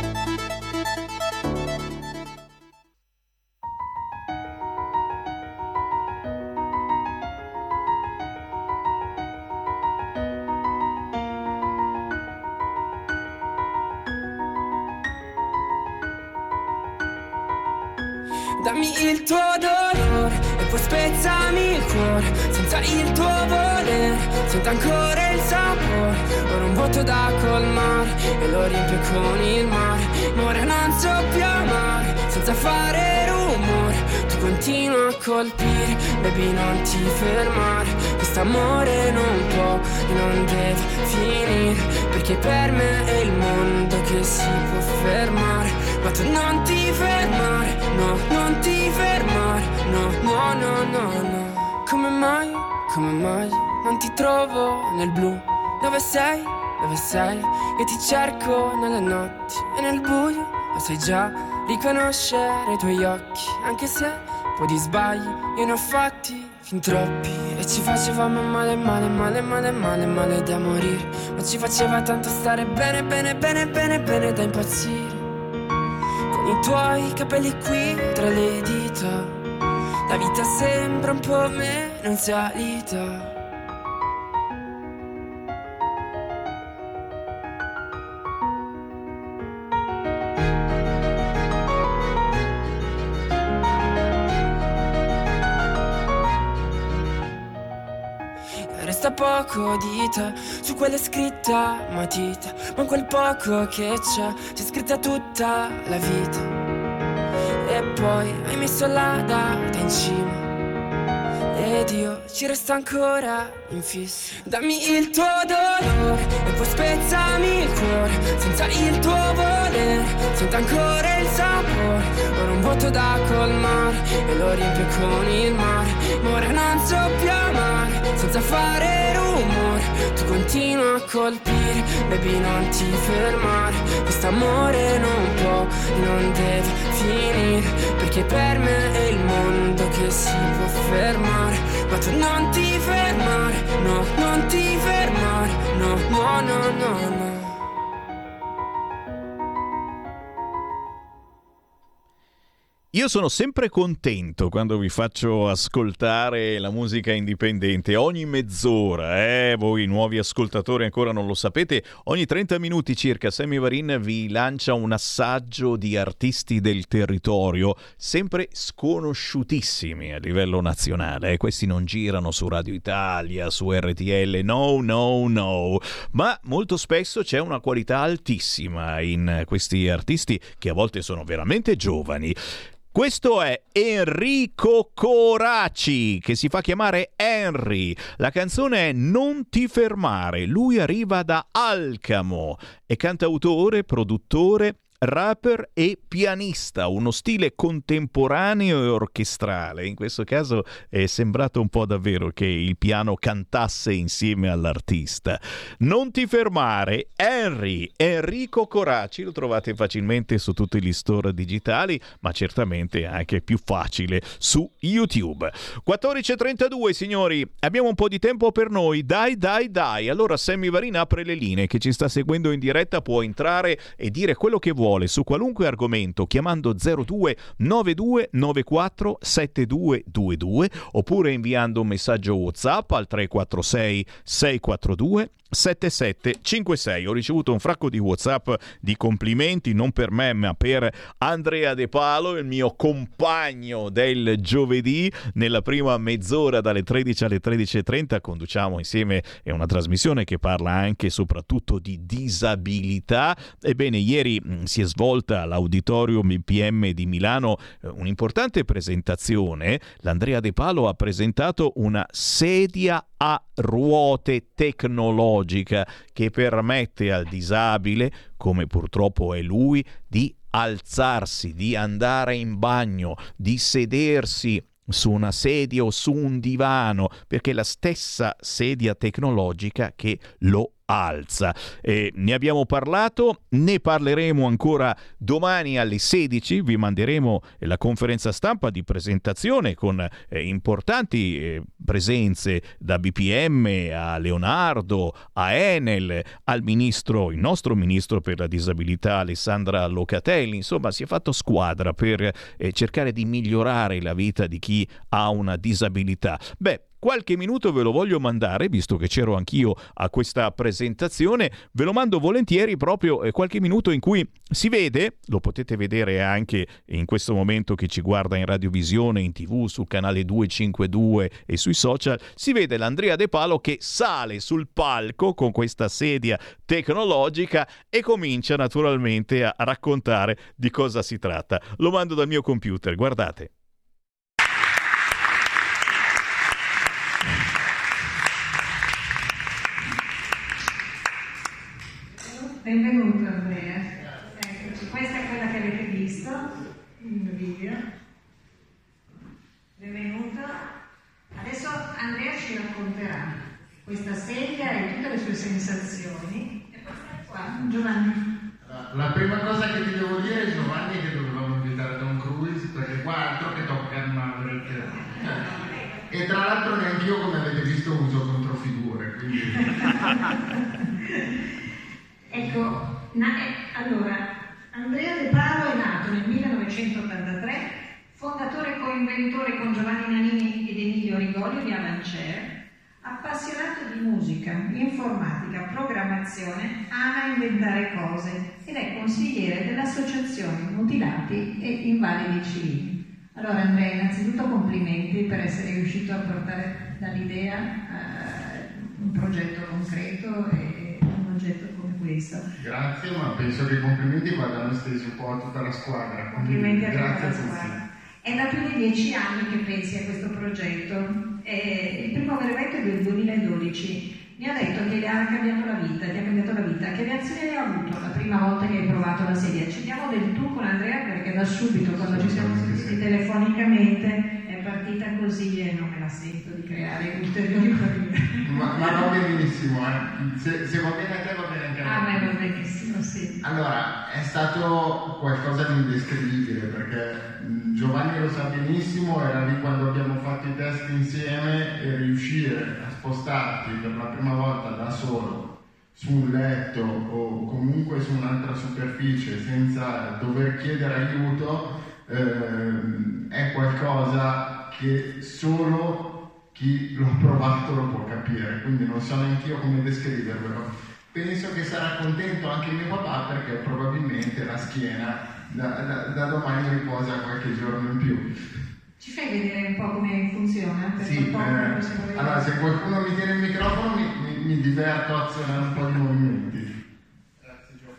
Il tuo voler Sento ancora il sapore Ora un vuoto da colmare. E lo riempio con il mare Ma ora non so più amare. Senza fare rumore Tu continui a colpire. Baby non ti fermare Quest'amore non può e non deve finire. Perché per me è il mondo che si può fermare. Ma tu non ti fermare, no, non ti fermare, no, no, no, no, no. Come mai, come mai non ti trovo nel blu? Dove sei, dove sei? Io ti cerco nelle notti e nel buio, lo sai già, riconoscere i tuoi occhi, anche se poi di sbagli io ne ho fatti fin troppi e ci faceva male, male, male, male, male, male da morire, ma ci faceva tanto stare bene, bene, bene, bene, bene da impazzire i tuoi capelli qui tra le dita. La vita sembra un po' meno in salita. Resta poco di te su quella scritta matita Ma quel poco che c'è c'è scritta tutta la vita Poi hai messo la data in cima. Ed io ci resto ancora in fisso Dammi il tuo dolore e poi spezzami il cuore. Senza il tuo voler sento ancora il sapore. Ora un vuoto da colmare e lo riempio con il mare. Ma ora non so più amare senza fare rumore Tu continui a colpire, baby non ti fermare Quest'amore non può non deve finire Perché per me è il mondo che si può fermare Ma tu non ti fermare, no, non ti fermare No, no, no, no, no Io sono sempre contento quando vi faccio ascoltare la musica indipendente, ogni mezz'ora, eh? voi nuovi ascoltatori ancora non lo sapete, ogni 30 minuti circa Sammy Varin vi lancia un assaggio di artisti del territorio, sempre sconosciutissimi a livello nazionale, eh? questi non girano su Radio Italia, su RTL, no, no, no, ma molto spesso c'è una qualità altissima in questi artisti che a volte sono veramente giovani. Questo è Enrico Coraci, che si fa chiamare Henry. La canzone è Non ti fermare. Lui arriva da Alcamo. È cantautore, produttore, rapper e pianista, uno stile contemporaneo e orchestrale. In questo caso è sembrato un po' davvero che il piano cantasse insieme all'artista. Non ti fermare, Henry, Enrico Coraci, lo trovate facilmente su tutti gli store digitali, ma certamente anche più facile su YouTube. 14.32 signori, abbiamo un po' di tempo per noi, dai dai dai, allora Sammy Varin apre le linee, che ci sta seguendo in diretta può entrare e dire quello che vuole su qualunque argomento chiamando 02 92 94 7222 oppure inviando un messaggio WhatsApp al 346 642 7756. Ho ricevuto un fracco di WhatsApp di complimenti, non per me, ma per Andrea De Palo, il mio compagno del giovedì. Nella prima mezz'ora dalle 13 alle 13.30 conduciamo insieme è una trasmissione che parla anche e soprattutto di disabilità. Ebbene, ieri mh, è svolta all'Auditorium IPM di Milano eh, un'importante presentazione. L'Andrea De Palo ha presentato una sedia a ruote tecnologica che permette al disabile, come purtroppo è lui, di alzarsi, di andare in bagno, di sedersi su una sedia o su un divano, perché è la stessa sedia tecnologica che lo alza. Eh, ne abbiamo parlato, ne parleremo ancora domani alle 16, vi manderemo la conferenza stampa di presentazione con eh, importanti eh, presenze da BPM a Leonardo, a Enel, al ministro, il nostro ministro per la disabilità Alessandra Locatelli, insomma si è fatto squadra per eh, cercare di migliorare la vita di chi ha una disabilità. Beh, Qualche minuto ve lo voglio mandare, visto che c'ero anch'io a questa presentazione, ve lo mando volentieri proprio eh, qualche minuto in cui si vede, lo potete vedere anche in questo momento che ci guarda in radiovisione, in tv, sul canale 252 e sui social, si vede l'Andrea De Palo che sale sul palco con questa sedia tecnologica e comincia naturalmente a raccontare di cosa si tratta. Lo mando dal mio computer, guardate. Benvenuto Andrea. Eccoci, questa è quella che avete visto nel video. Benvenuto. Adesso Andrea ci racconterà questa sedia e tutte le sue sensazioni. E poi qua, Giovanni. La prima cosa che ti devo dire Giovanni è che dovevamo invitare Tom Cruise perché qua altro che Gun Maverick. Eh. E tra l'altro neanche io come avete visto uso controfigure, quindi... *laughs* Ecco, eh, allora, Andrea De Palo è nato nel 1983, fondatore e coinventore con Giovanni Nanini ed Emilio Rigoli di Avancer, appassionato di musica, informatica, programmazione, ama inventare cose ed è consigliere dell'associazione Mutilati e Invalidi Civili. Allora Andrea, innanzitutto complimenti per essere riuscito a portare dall'idea a un progetto concreto e questo. Grazie, ma penso che i complimenti vadano stesi un po' a tutta la squadra. Complimenti a tutta grazie la squadra. È da più di dieci anni che pensi a questo progetto. E il primo brevetto è del 2012. Mi ha detto che le ha cambiato la vita, ti ha cambiato la vita. Che reazione hai avuto la prima volta che hai provato la sedia? Ci diamo del tu con Andrea perché da subito, quando ci siamo sentiti telefonicamente, partita così e non me la sento di creare ulteriori barriere. Ma, ma va benissimo, eh. se, se va bene a te va bene anche a me. Ah, beh, va benissimo, sì. Allora, è stato qualcosa di indescrivibile perché mh, Giovanni lo sa benissimo, era lì quando abbiamo fatto i test insieme e riuscire a spostarti per la prima volta da solo su un letto o comunque su un'altra superficie senza dover chiedere aiuto ehm, è qualcosa che solo chi lo ha provato lo può capire, quindi non so neanche io come descrivervelo. Penso che sarà contento anche mio papà perché probabilmente la schiena da, da- da domani riposa qualche giorno in più. Ci fai vedere un po' come funziona? Sì, eh, allora se qualcuno mi tiene il microfono mi, mi- mi diverto a azionare un po' di movimenti. Grazie Gio.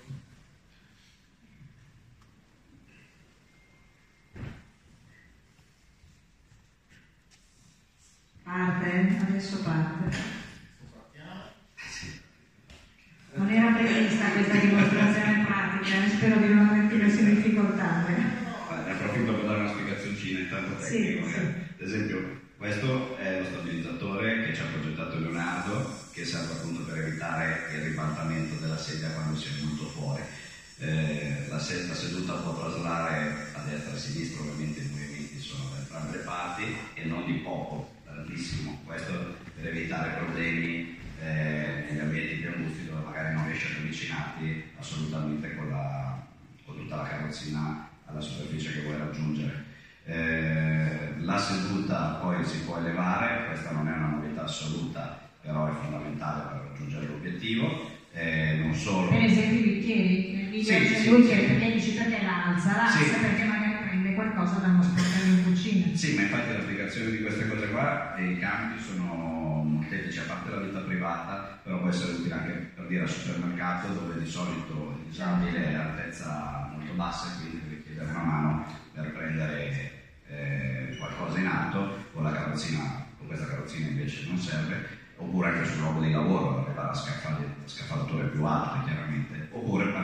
Parte, adesso parte. Non era prevista questa dimostrazione pratica, eh, spero di non averti salve. Ne approfitto per dare una spiegazione intanto tecnica. Sì, sì. Ad esempio, questo è lo stabilizzatore che ci ha progettato Leonardo, che serve appunto per evitare il ribaltamento della sedia quando si è venuto fuori. Eh, la, se- la seduta può traslare a destra e a sinistra, ovviamente i movimenti sono da entrambe le parti e non di poco, tantissimo. Questo per evitare problemi eh, negli ambienti più angusti dove magari non riesci ad avvicinarti assolutamente con, la, con tutta la carrozzina alla superficie che vuoi raggiungere. Eh, la seduta poi si può elevare, questa non è una novità assoluta, però è fondamentale per raggiungere l'obiettivo. Eh, non solo. Per esempio i bicchieri, nel video Sì, c'è sì, lui sì. che perché dice perché la alza, la Sì. alza perché magari prende qualcosa da uno sportello in cucina. Sì, ma infatti l'applicazione di queste cose qua e i campi sono molteplici, a parte la vita privata, però può essere utile anche per dire al supermercato dove di solito il disabile è altezza molto bassa e quindi deve chiedere una mano per prendere eh, qualcosa in alto, con la carrozzina, con questa carrozzina invece non serve, oppure anche sul luogo di lavoro, per arrivare a scaffali- scaffalature più alte chiaramente, oppure per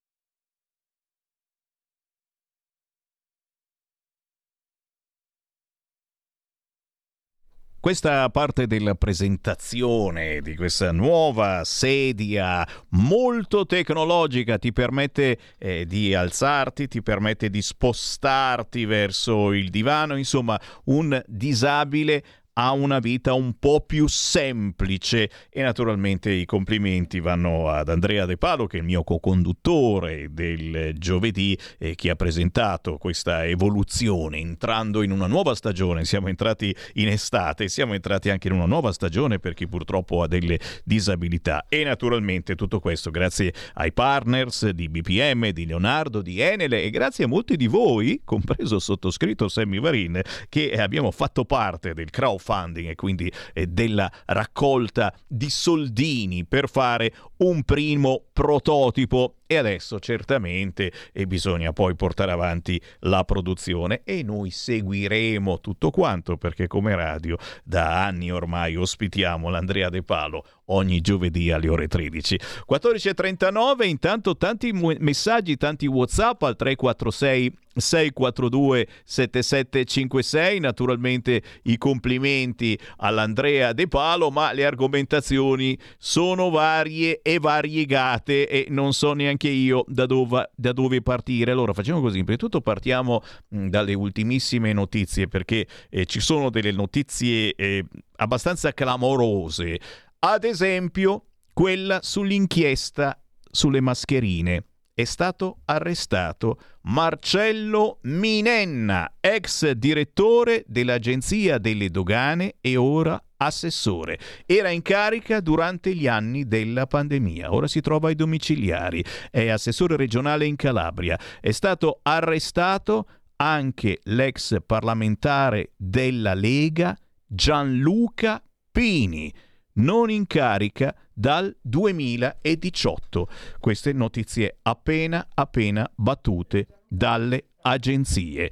Questa parte della presentazione di questa nuova sedia molto tecnologica ti permette eh, di alzarti, ti permette di spostarti verso il divano, insomma un disabile ha una vita un po' più semplice. E naturalmente i complimenti vanno ad Andrea De Palo che è il mio co-conduttore del giovedì e che ha presentato questa evoluzione entrando in una nuova stagione, siamo entrati in estate, siamo entrati anche in una nuova stagione per chi purtroppo ha delle disabilità. E naturalmente tutto questo grazie ai partners di BPM, di Leonardo, di Enele e grazie a molti di voi, compreso il sottoscritto Sammy Varin, che abbiamo fatto parte del crowdfunding e quindi eh, della raccolta di soldini per fare un primo prototipo. E adesso certamente bisogna poi portare avanti la produzione. E noi seguiremo tutto quanto perché come radio da anni ormai ospitiamo l'Andrea De Palo ogni giovedì alle ore 13 14.39 intanto tanti messaggi tanti whatsapp al 346 642 7756 naturalmente i complimenti all'Andrea De Palo ma le argomentazioni sono varie e variegate e non so neanche io da dove, da dove partire. Allora facciamo così. Prima di tutto partiamo dalle ultimissime notizie perché eh, ci sono delle notizie eh, abbastanza clamorose. Ad esempio quella sull'inchiesta sulle mascherine è stato arrestato Marcello Minenna, ex direttore dell'Agenzia delle Dogane e ora assessore. Era in carica durante gli anni della pandemia, ora si trova ai domiciliari, è assessore regionale in Calabria. È stato arrestato anche l'ex parlamentare della Lega Gianluca Pini non in carica dal 2018. Queste notizie appena appena battute dalle agenzie.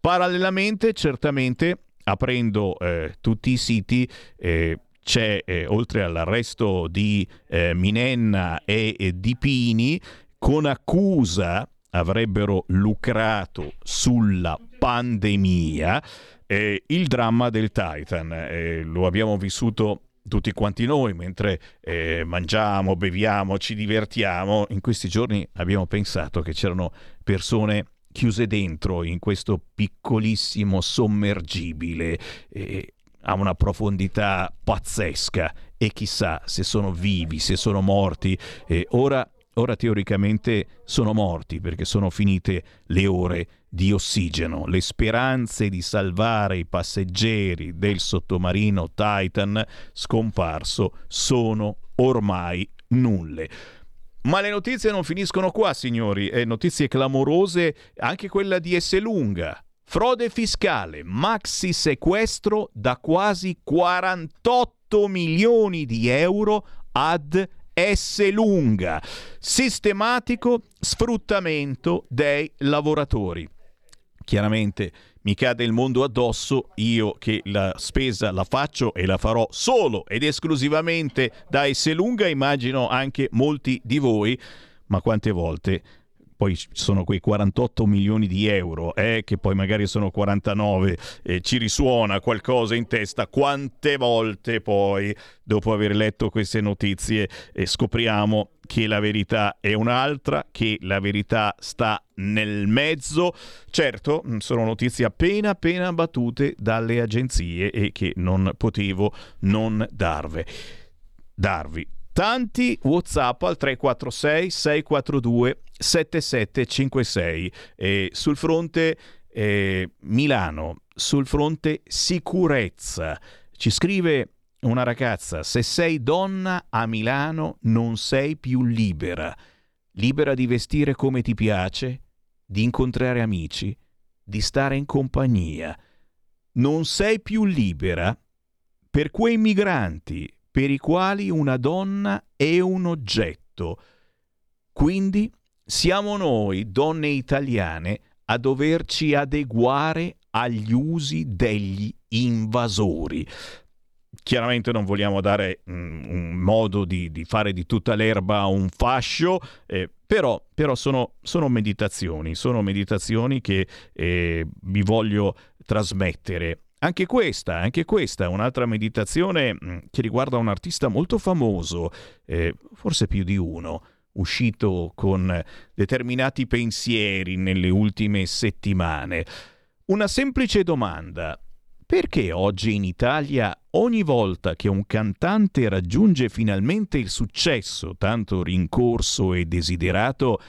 Parallelamente, certamente, aprendo eh, tutti i siti, eh, c'è, eh, oltre all'arresto di eh, Minenna e, e di Pini, con accusa avrebbero lucrato sulla pandemia, eh, il dramma del Titan. Eh, lo abbiamo vissuto tutti quanti noi mentre eh, mangiamo, beviamo, ci divertiamo. In questi giorni abbiamo pensato che c'erano persone chiuse dentro in questo piccolissimo sommergibile. Eh, a una profondità pazzesca e chissà se sono vivi, se sono morti. Eh, ora, ora teoricamente sono morti perché sono finite le ore di ossigeno. Le speranze di salvare i passeggeri del sottomarino Titan scomparso sono ormai nulle. Ma le notizie non finiscono qua, signori, eh, notizie clamorose, anche quella di Esselunga. Frode fiscale, maxi sequestro da quasi 48 milioni di euro ad Esselunga. Sistematico sfruttamento dei lavoratori. Chiaramente mi cade il mondo addosso, io che la spesa la faccio e la farò solo ed esclusivamente da Esselunga, immagino anche molti di voi, ma quante volte poi ci sono quei 48 milioni di euro, eh, che poi magari sono 49, eh, ci risuona qualcosa in testa, quante volte poi, dopo aver letto queste notizie, eh, scopriamo che la verità è un'altra, che la verità sta nel mezzo. Certo, mm, sono notizie appena appena battute dalle agenzie e che non potevo non darvi. darvi. Tanti WhatsApp al 346 642 7756 e sul fronte eh, Milano, sul fronte sicurezza. Ci scrive una ragazza, se sei donna a Milano non sei più libera, libera di vestire come ti piace, di incontrare amici, di stare in compagnia. Non sei più libera per quei migranti per i quali una donna è un oggetto. Quindi siamo noi, donne italiane, a doverci adeguare agli usi degli invasori. Chiaramente non vogliamo dare mm, un modo di, di, fare di tutta l'erba un fascio, eh, però, però sono, sono, meditazioni, sono meditazioni che eh, vi voglio trasmettere. Anche questa, anche questa è un'altra meditazione mm, che riguarda un artista molto famoso, eh, forse più di uno, uscito con determinati pensieri nelle ultime settimane. Una semplice domanda. Perché oggi in Italia ogni volta che un cantante raggiunge finalmente il successo tanto rincorso e desiderato,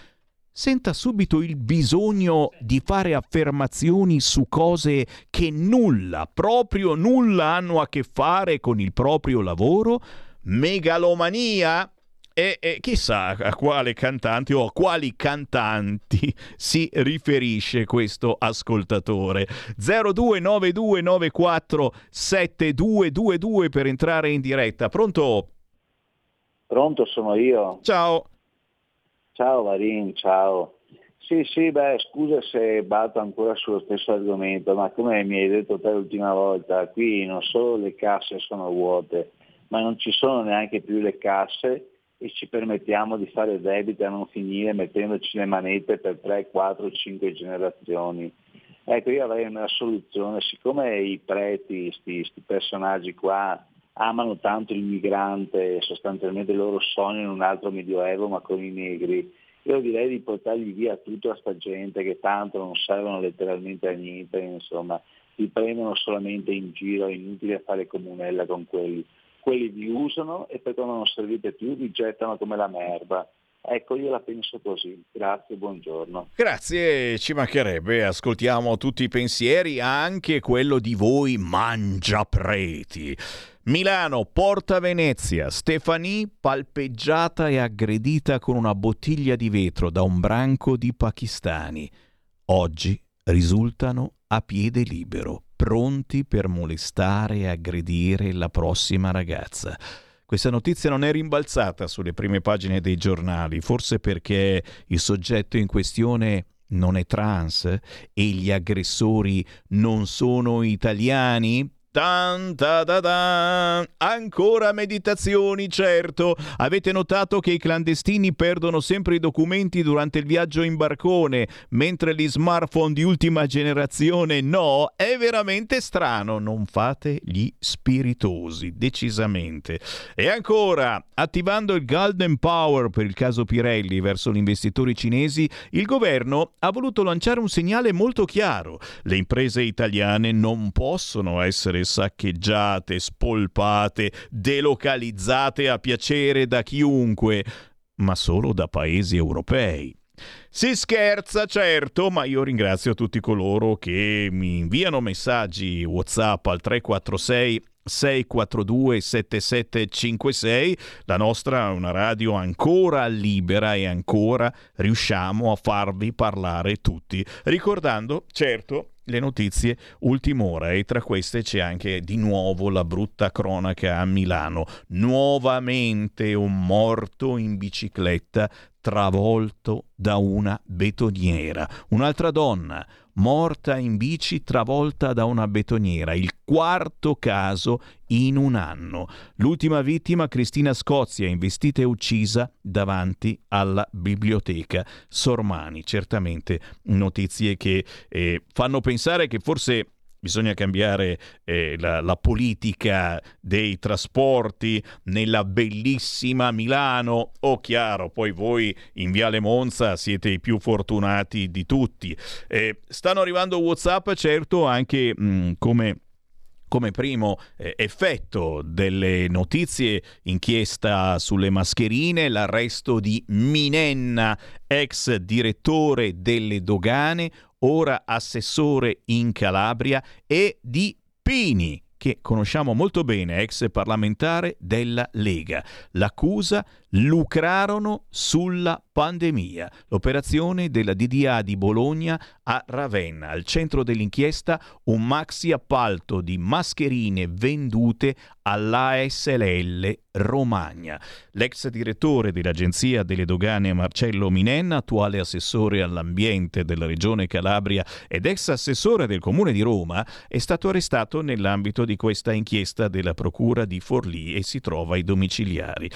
senta subito il bisogno di fare affermazioni su cose che nulla, proprio nulla hanno a che fare con il proprio lavoro? Megalomania? E, e, chissà a quale cantante o a quali cantanti *laughs* si riferisce questo ascoltatore. 0292947222 per entrare in diretta. Pronto? Pronto, sono io. Ciao. Ciao Marin, ciao. Sì, sì, beh, scusa se batto ancora sullo stesso argomento, ma come mi hai detto te l'ultima volta, qui non solo le casse sono vuote, ma non ci sono neanche più le casse e ci permettiamo di fare debiti a non finire mettendoci le manette per 3, 4, 5 generazioni. Ecco, io avrei una soluzione, siccome i preti, questi personaggi qua, amano tanto il migrante, sostanzialmente loro sognano un altro medioevo ma con i negri, io direi di portargli via tutto a sta gente che tanto non servono letteralmente a niente, insomma, li prendono solamente in giro, è inutile fare comunella con quelli quelli vi usano e poi quando non servite più vi gettano come la merda. Ecco, io la penso così. Grazie, buongiorno. Grazie, ci mancherebbe. Ascoltiamo tutti i pensieri, anche quello di voi mangiapreti. Milano, Porta Venezia, Stefani palpeggiata e aggredita con una bottiglia di vetro da un branco di pakistani. Oggi risultano a piede libero pronti per molestare e aggredire la prossima ragazza. Questa notizia non è rimbalzata sulle prime pagine dei giornali, forse perché il soggetto in questione non è trans e gli aggressori non sono italiani? Tan, ta, da, da. Ancora meditazioni, certo. Avete notato che i clandestini perdono sempre i documenti durante il viaggio in barcone, mentre gli smartphone di ultima generazione no? È veramente strano. Non fate gli spiritosi, decisamente. E ancora, attivando il Golden Power per il caso Pirelli verso gli investitori cinesi, il governo ha voluto lanciare un segnale molto chiaro. Le imprese italiane non possono essere saccheggiate, spolpate, delocalizzate a piacere da chiunque, ma solo da paesi europei. Si scherza, certo, ma io ringrazio tutti coloro che mi inviano messaggi WhatsApp al 346 642 7756. La nostra è una radio ancora libera e ancora riusciamo a farvi parlare tutti. Ricordando, certo, le notizie ultim'ora e tra queste c'è anche di nuovo la brutta cronaca a Milano. Nuovamente un morto in bicicletta travolto da una betoniera. Un'altra donna morta in bici travolta da una betoniera, il quarto caso in un anno. L'ultima vittima, Cristina Scozia, investita e uccisa davanti alla biblioteca Sormani. Certamente notizie che eh, fanno pensare che forse bisogna cambiare eh, la, la, politica dei trasporti nella bellissima Milano. Oh, chiaro, poi voi in Viale Monza siete i più fortunati di tutti. Eh, stanno arrivando WhatsApp, certo, anche mh, come come primo eh, effetto delle notizie inchiesta sulle mascherine l'arresto di Minenna, ex direttore delle dogane, ora assessore in Calabria, e di Pini, che conosciamo molto bene, ex parlamentare della Lega. L'accusa lucrarono sulla pandemia. L'operazione della DDA di Bologna a Ravenna. Al centro dell'inchiesta un maxi appalto di mascherine vendute all'ASLL Romagna. L'ex direttore dell'Agenzia delle Dogane Marcello Minenna, attuale assessore all'ambiente della Regione Calabria ed ex assessore del Comune di Roma, è stato arrestato nell'ambito di questa inchiesta della Procura di Forlì e si trova ai domiciliari.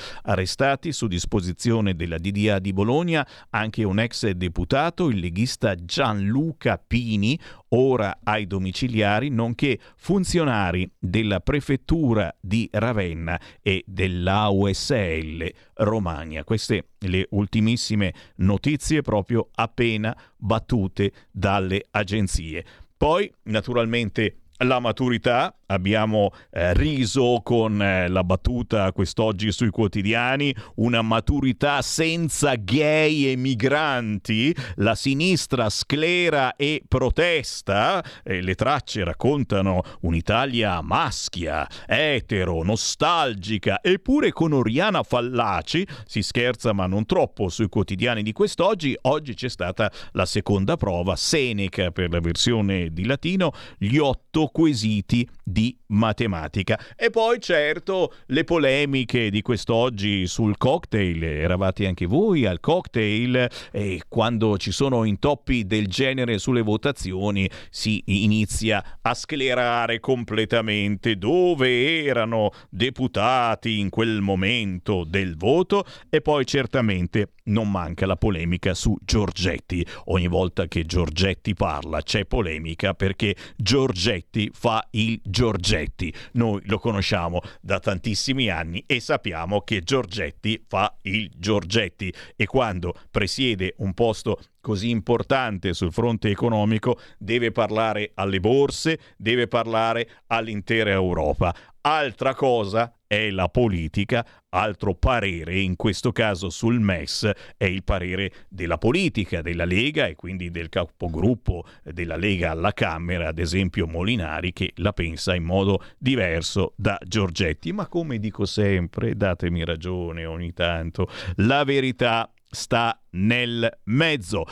Arrestati su disposizione della DDA di Bologna anche un ex deputato, il leghista Gianluca Pini, ora ai domiciliari, nonché funzionari della prefettura di Ravenna e dell'AUSL Romagna. Queste le ultimissime notizie proprio appena battute dalle agenzie. Poi, naturalmente, la maturità, abbiamo eh, riso con eh, la battuta quest'oggi sui quotidiani, una maturità senza gay e migranti, la sinistra sclera e protesta, eh, le tracce raccontano un'Italia maschia, etero, nostalgica, eppure con Oriana Fallaci, si scherza ma non troppo sui quotidiani di quest'oggi, oggi c'è stata la seconda prova, Seneca per la versione di latino, gli otto quesiti di matematica. E poi certo le polemiche di quest'oggi sul cocktail, eravate anche voi al cocktail e quando ci sono intoppi del genere sulle votazioni si inizia a sclerare completamente dove erano deputati in quel momento del voto e poi certamente non manca la polemica su Giorgetti. Ogni volta che Giorgetti parla c'è polemica perché Giorgetti fa il Giorgetti. Noi lo conosciamo da tantissimi anni e sappiamo che Giorgetti fa il Giorgetti e quando presiede un posto così importante sul fronte economico deve parlare alle borse, deve parlare all'intera Europa. Altra cosa è la politica, altro parere, in questo caso sul MES, è il parere della politica, della Lega e quindi del capogruppo della Lega alla Camera, ad esempio Molinari, che la pensa in modo diverso da Giorgetti. Ma come dico sempre, datemi ragione ogni tanto, la verità sta nel mezzo.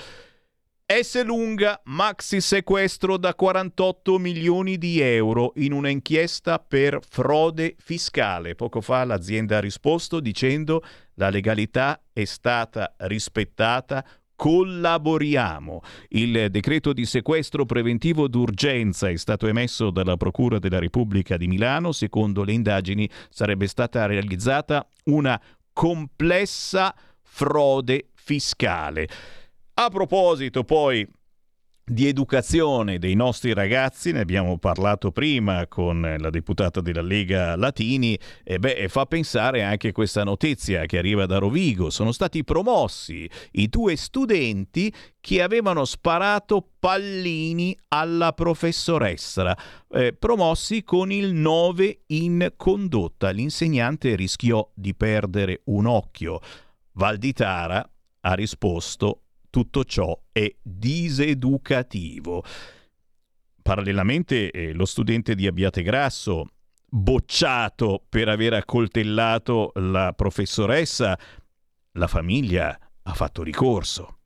S lunga, maxi sequestro da 48 milioni di euro in un'inchiesta per frode fiscale. Poco fa l'azienda ha risposto dicendo la legalità è stata rispettata, collaboriamo. Il decreto di sequestro preventivo d'urgenza è stato emesso dalla Procura della Repubblica di Milano. Secondo le indagini sarebbe stata realizzata una complessa frode fiscale. A proposito poi di educazione dei nostri ragazzi, ne abbiamo parlato prima con la deputata della Lega Latini, e beh, fa pensare anche questa notizia che arriva da Rovigo. Sono stati promossi i due studenti che avevano sparato pallini alla professoressa, eh, promossi con il 9 in condotta. L'insegnante rischiò di perdere un occhio. Valditara ha risposto tutto ciò è diseducativo. Parallelamente eh, lo studente di Abbiategrasso, bocciato per aver accoltellato la professoressa, la famiglia ha fatto ricorso.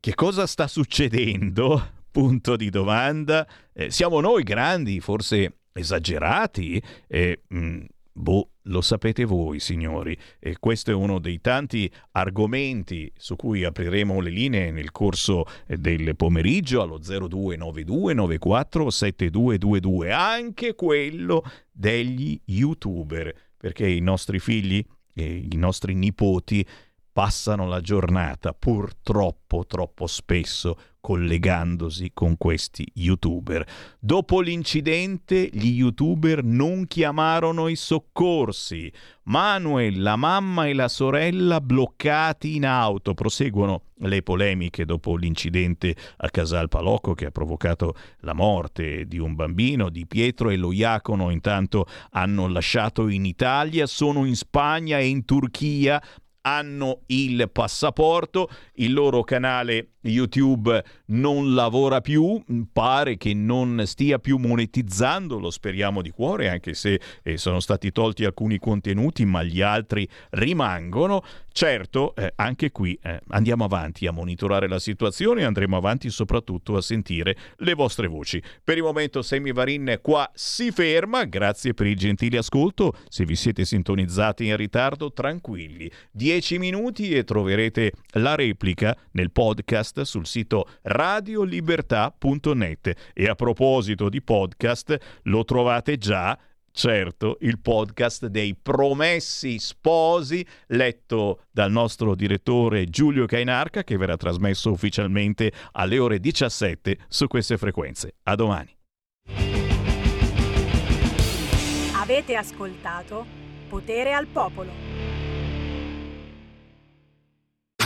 Che cosa sta succedendo? *laughs* Punto di domanda. Eh, siamo noi grandi, forse esagerati? Eh, mh, mm, Boh, lo sapete voi, signori, e questo è uno dei tanti argomenti su cui apriremo le linee nel corso del pomeriggio allo 0292 94 7222, anche quello degli youtuber, perché i nostri figli e i nostri nipoti passano la giornata purtroppo troppo spesso collegandosi con questi youtuber. Dopo l'incidente gli youtuber non chiamarono i soccorsi. Manuel, la mamma e la sorella bloccati in auto. Proseguono le polemiche dopo l'incidente a Casal Palocco che ha provocato la morte di un bambino, di Pietro e lo Iacono intanto hanno lasciato in Italia, sono in Spagna e in Turchia hanno il passaporto, il loro canale YouTube non lavora più, pare che non stia più monetizzando, lo speriamo di cuore, anche se eh, sono stati tolti alcuni contenuti, ma gli altri rimangono. Certo, eh, anche qui eh, andiamo avanti a monitorare la situazione e andremo avanti soprattutto a sentire le vostre voci. Per il momento Semi Varin qua si ferma, grazie per il gentile ascolto, se vi siete sintonizzati in ritardo tranquilli, 10 minuti e troverete la replica nel podcast sul sito radiolibertà.net e a proposito di podcast lo trovate già certo, il podcast dei Promessi Sposi, letto dal nostro direttore Giulio Cainarca, che verrà trasmesso ufficialmente alle ore 17 su queste frequenze. A domani. Avete ascoltato Potere al Popolo.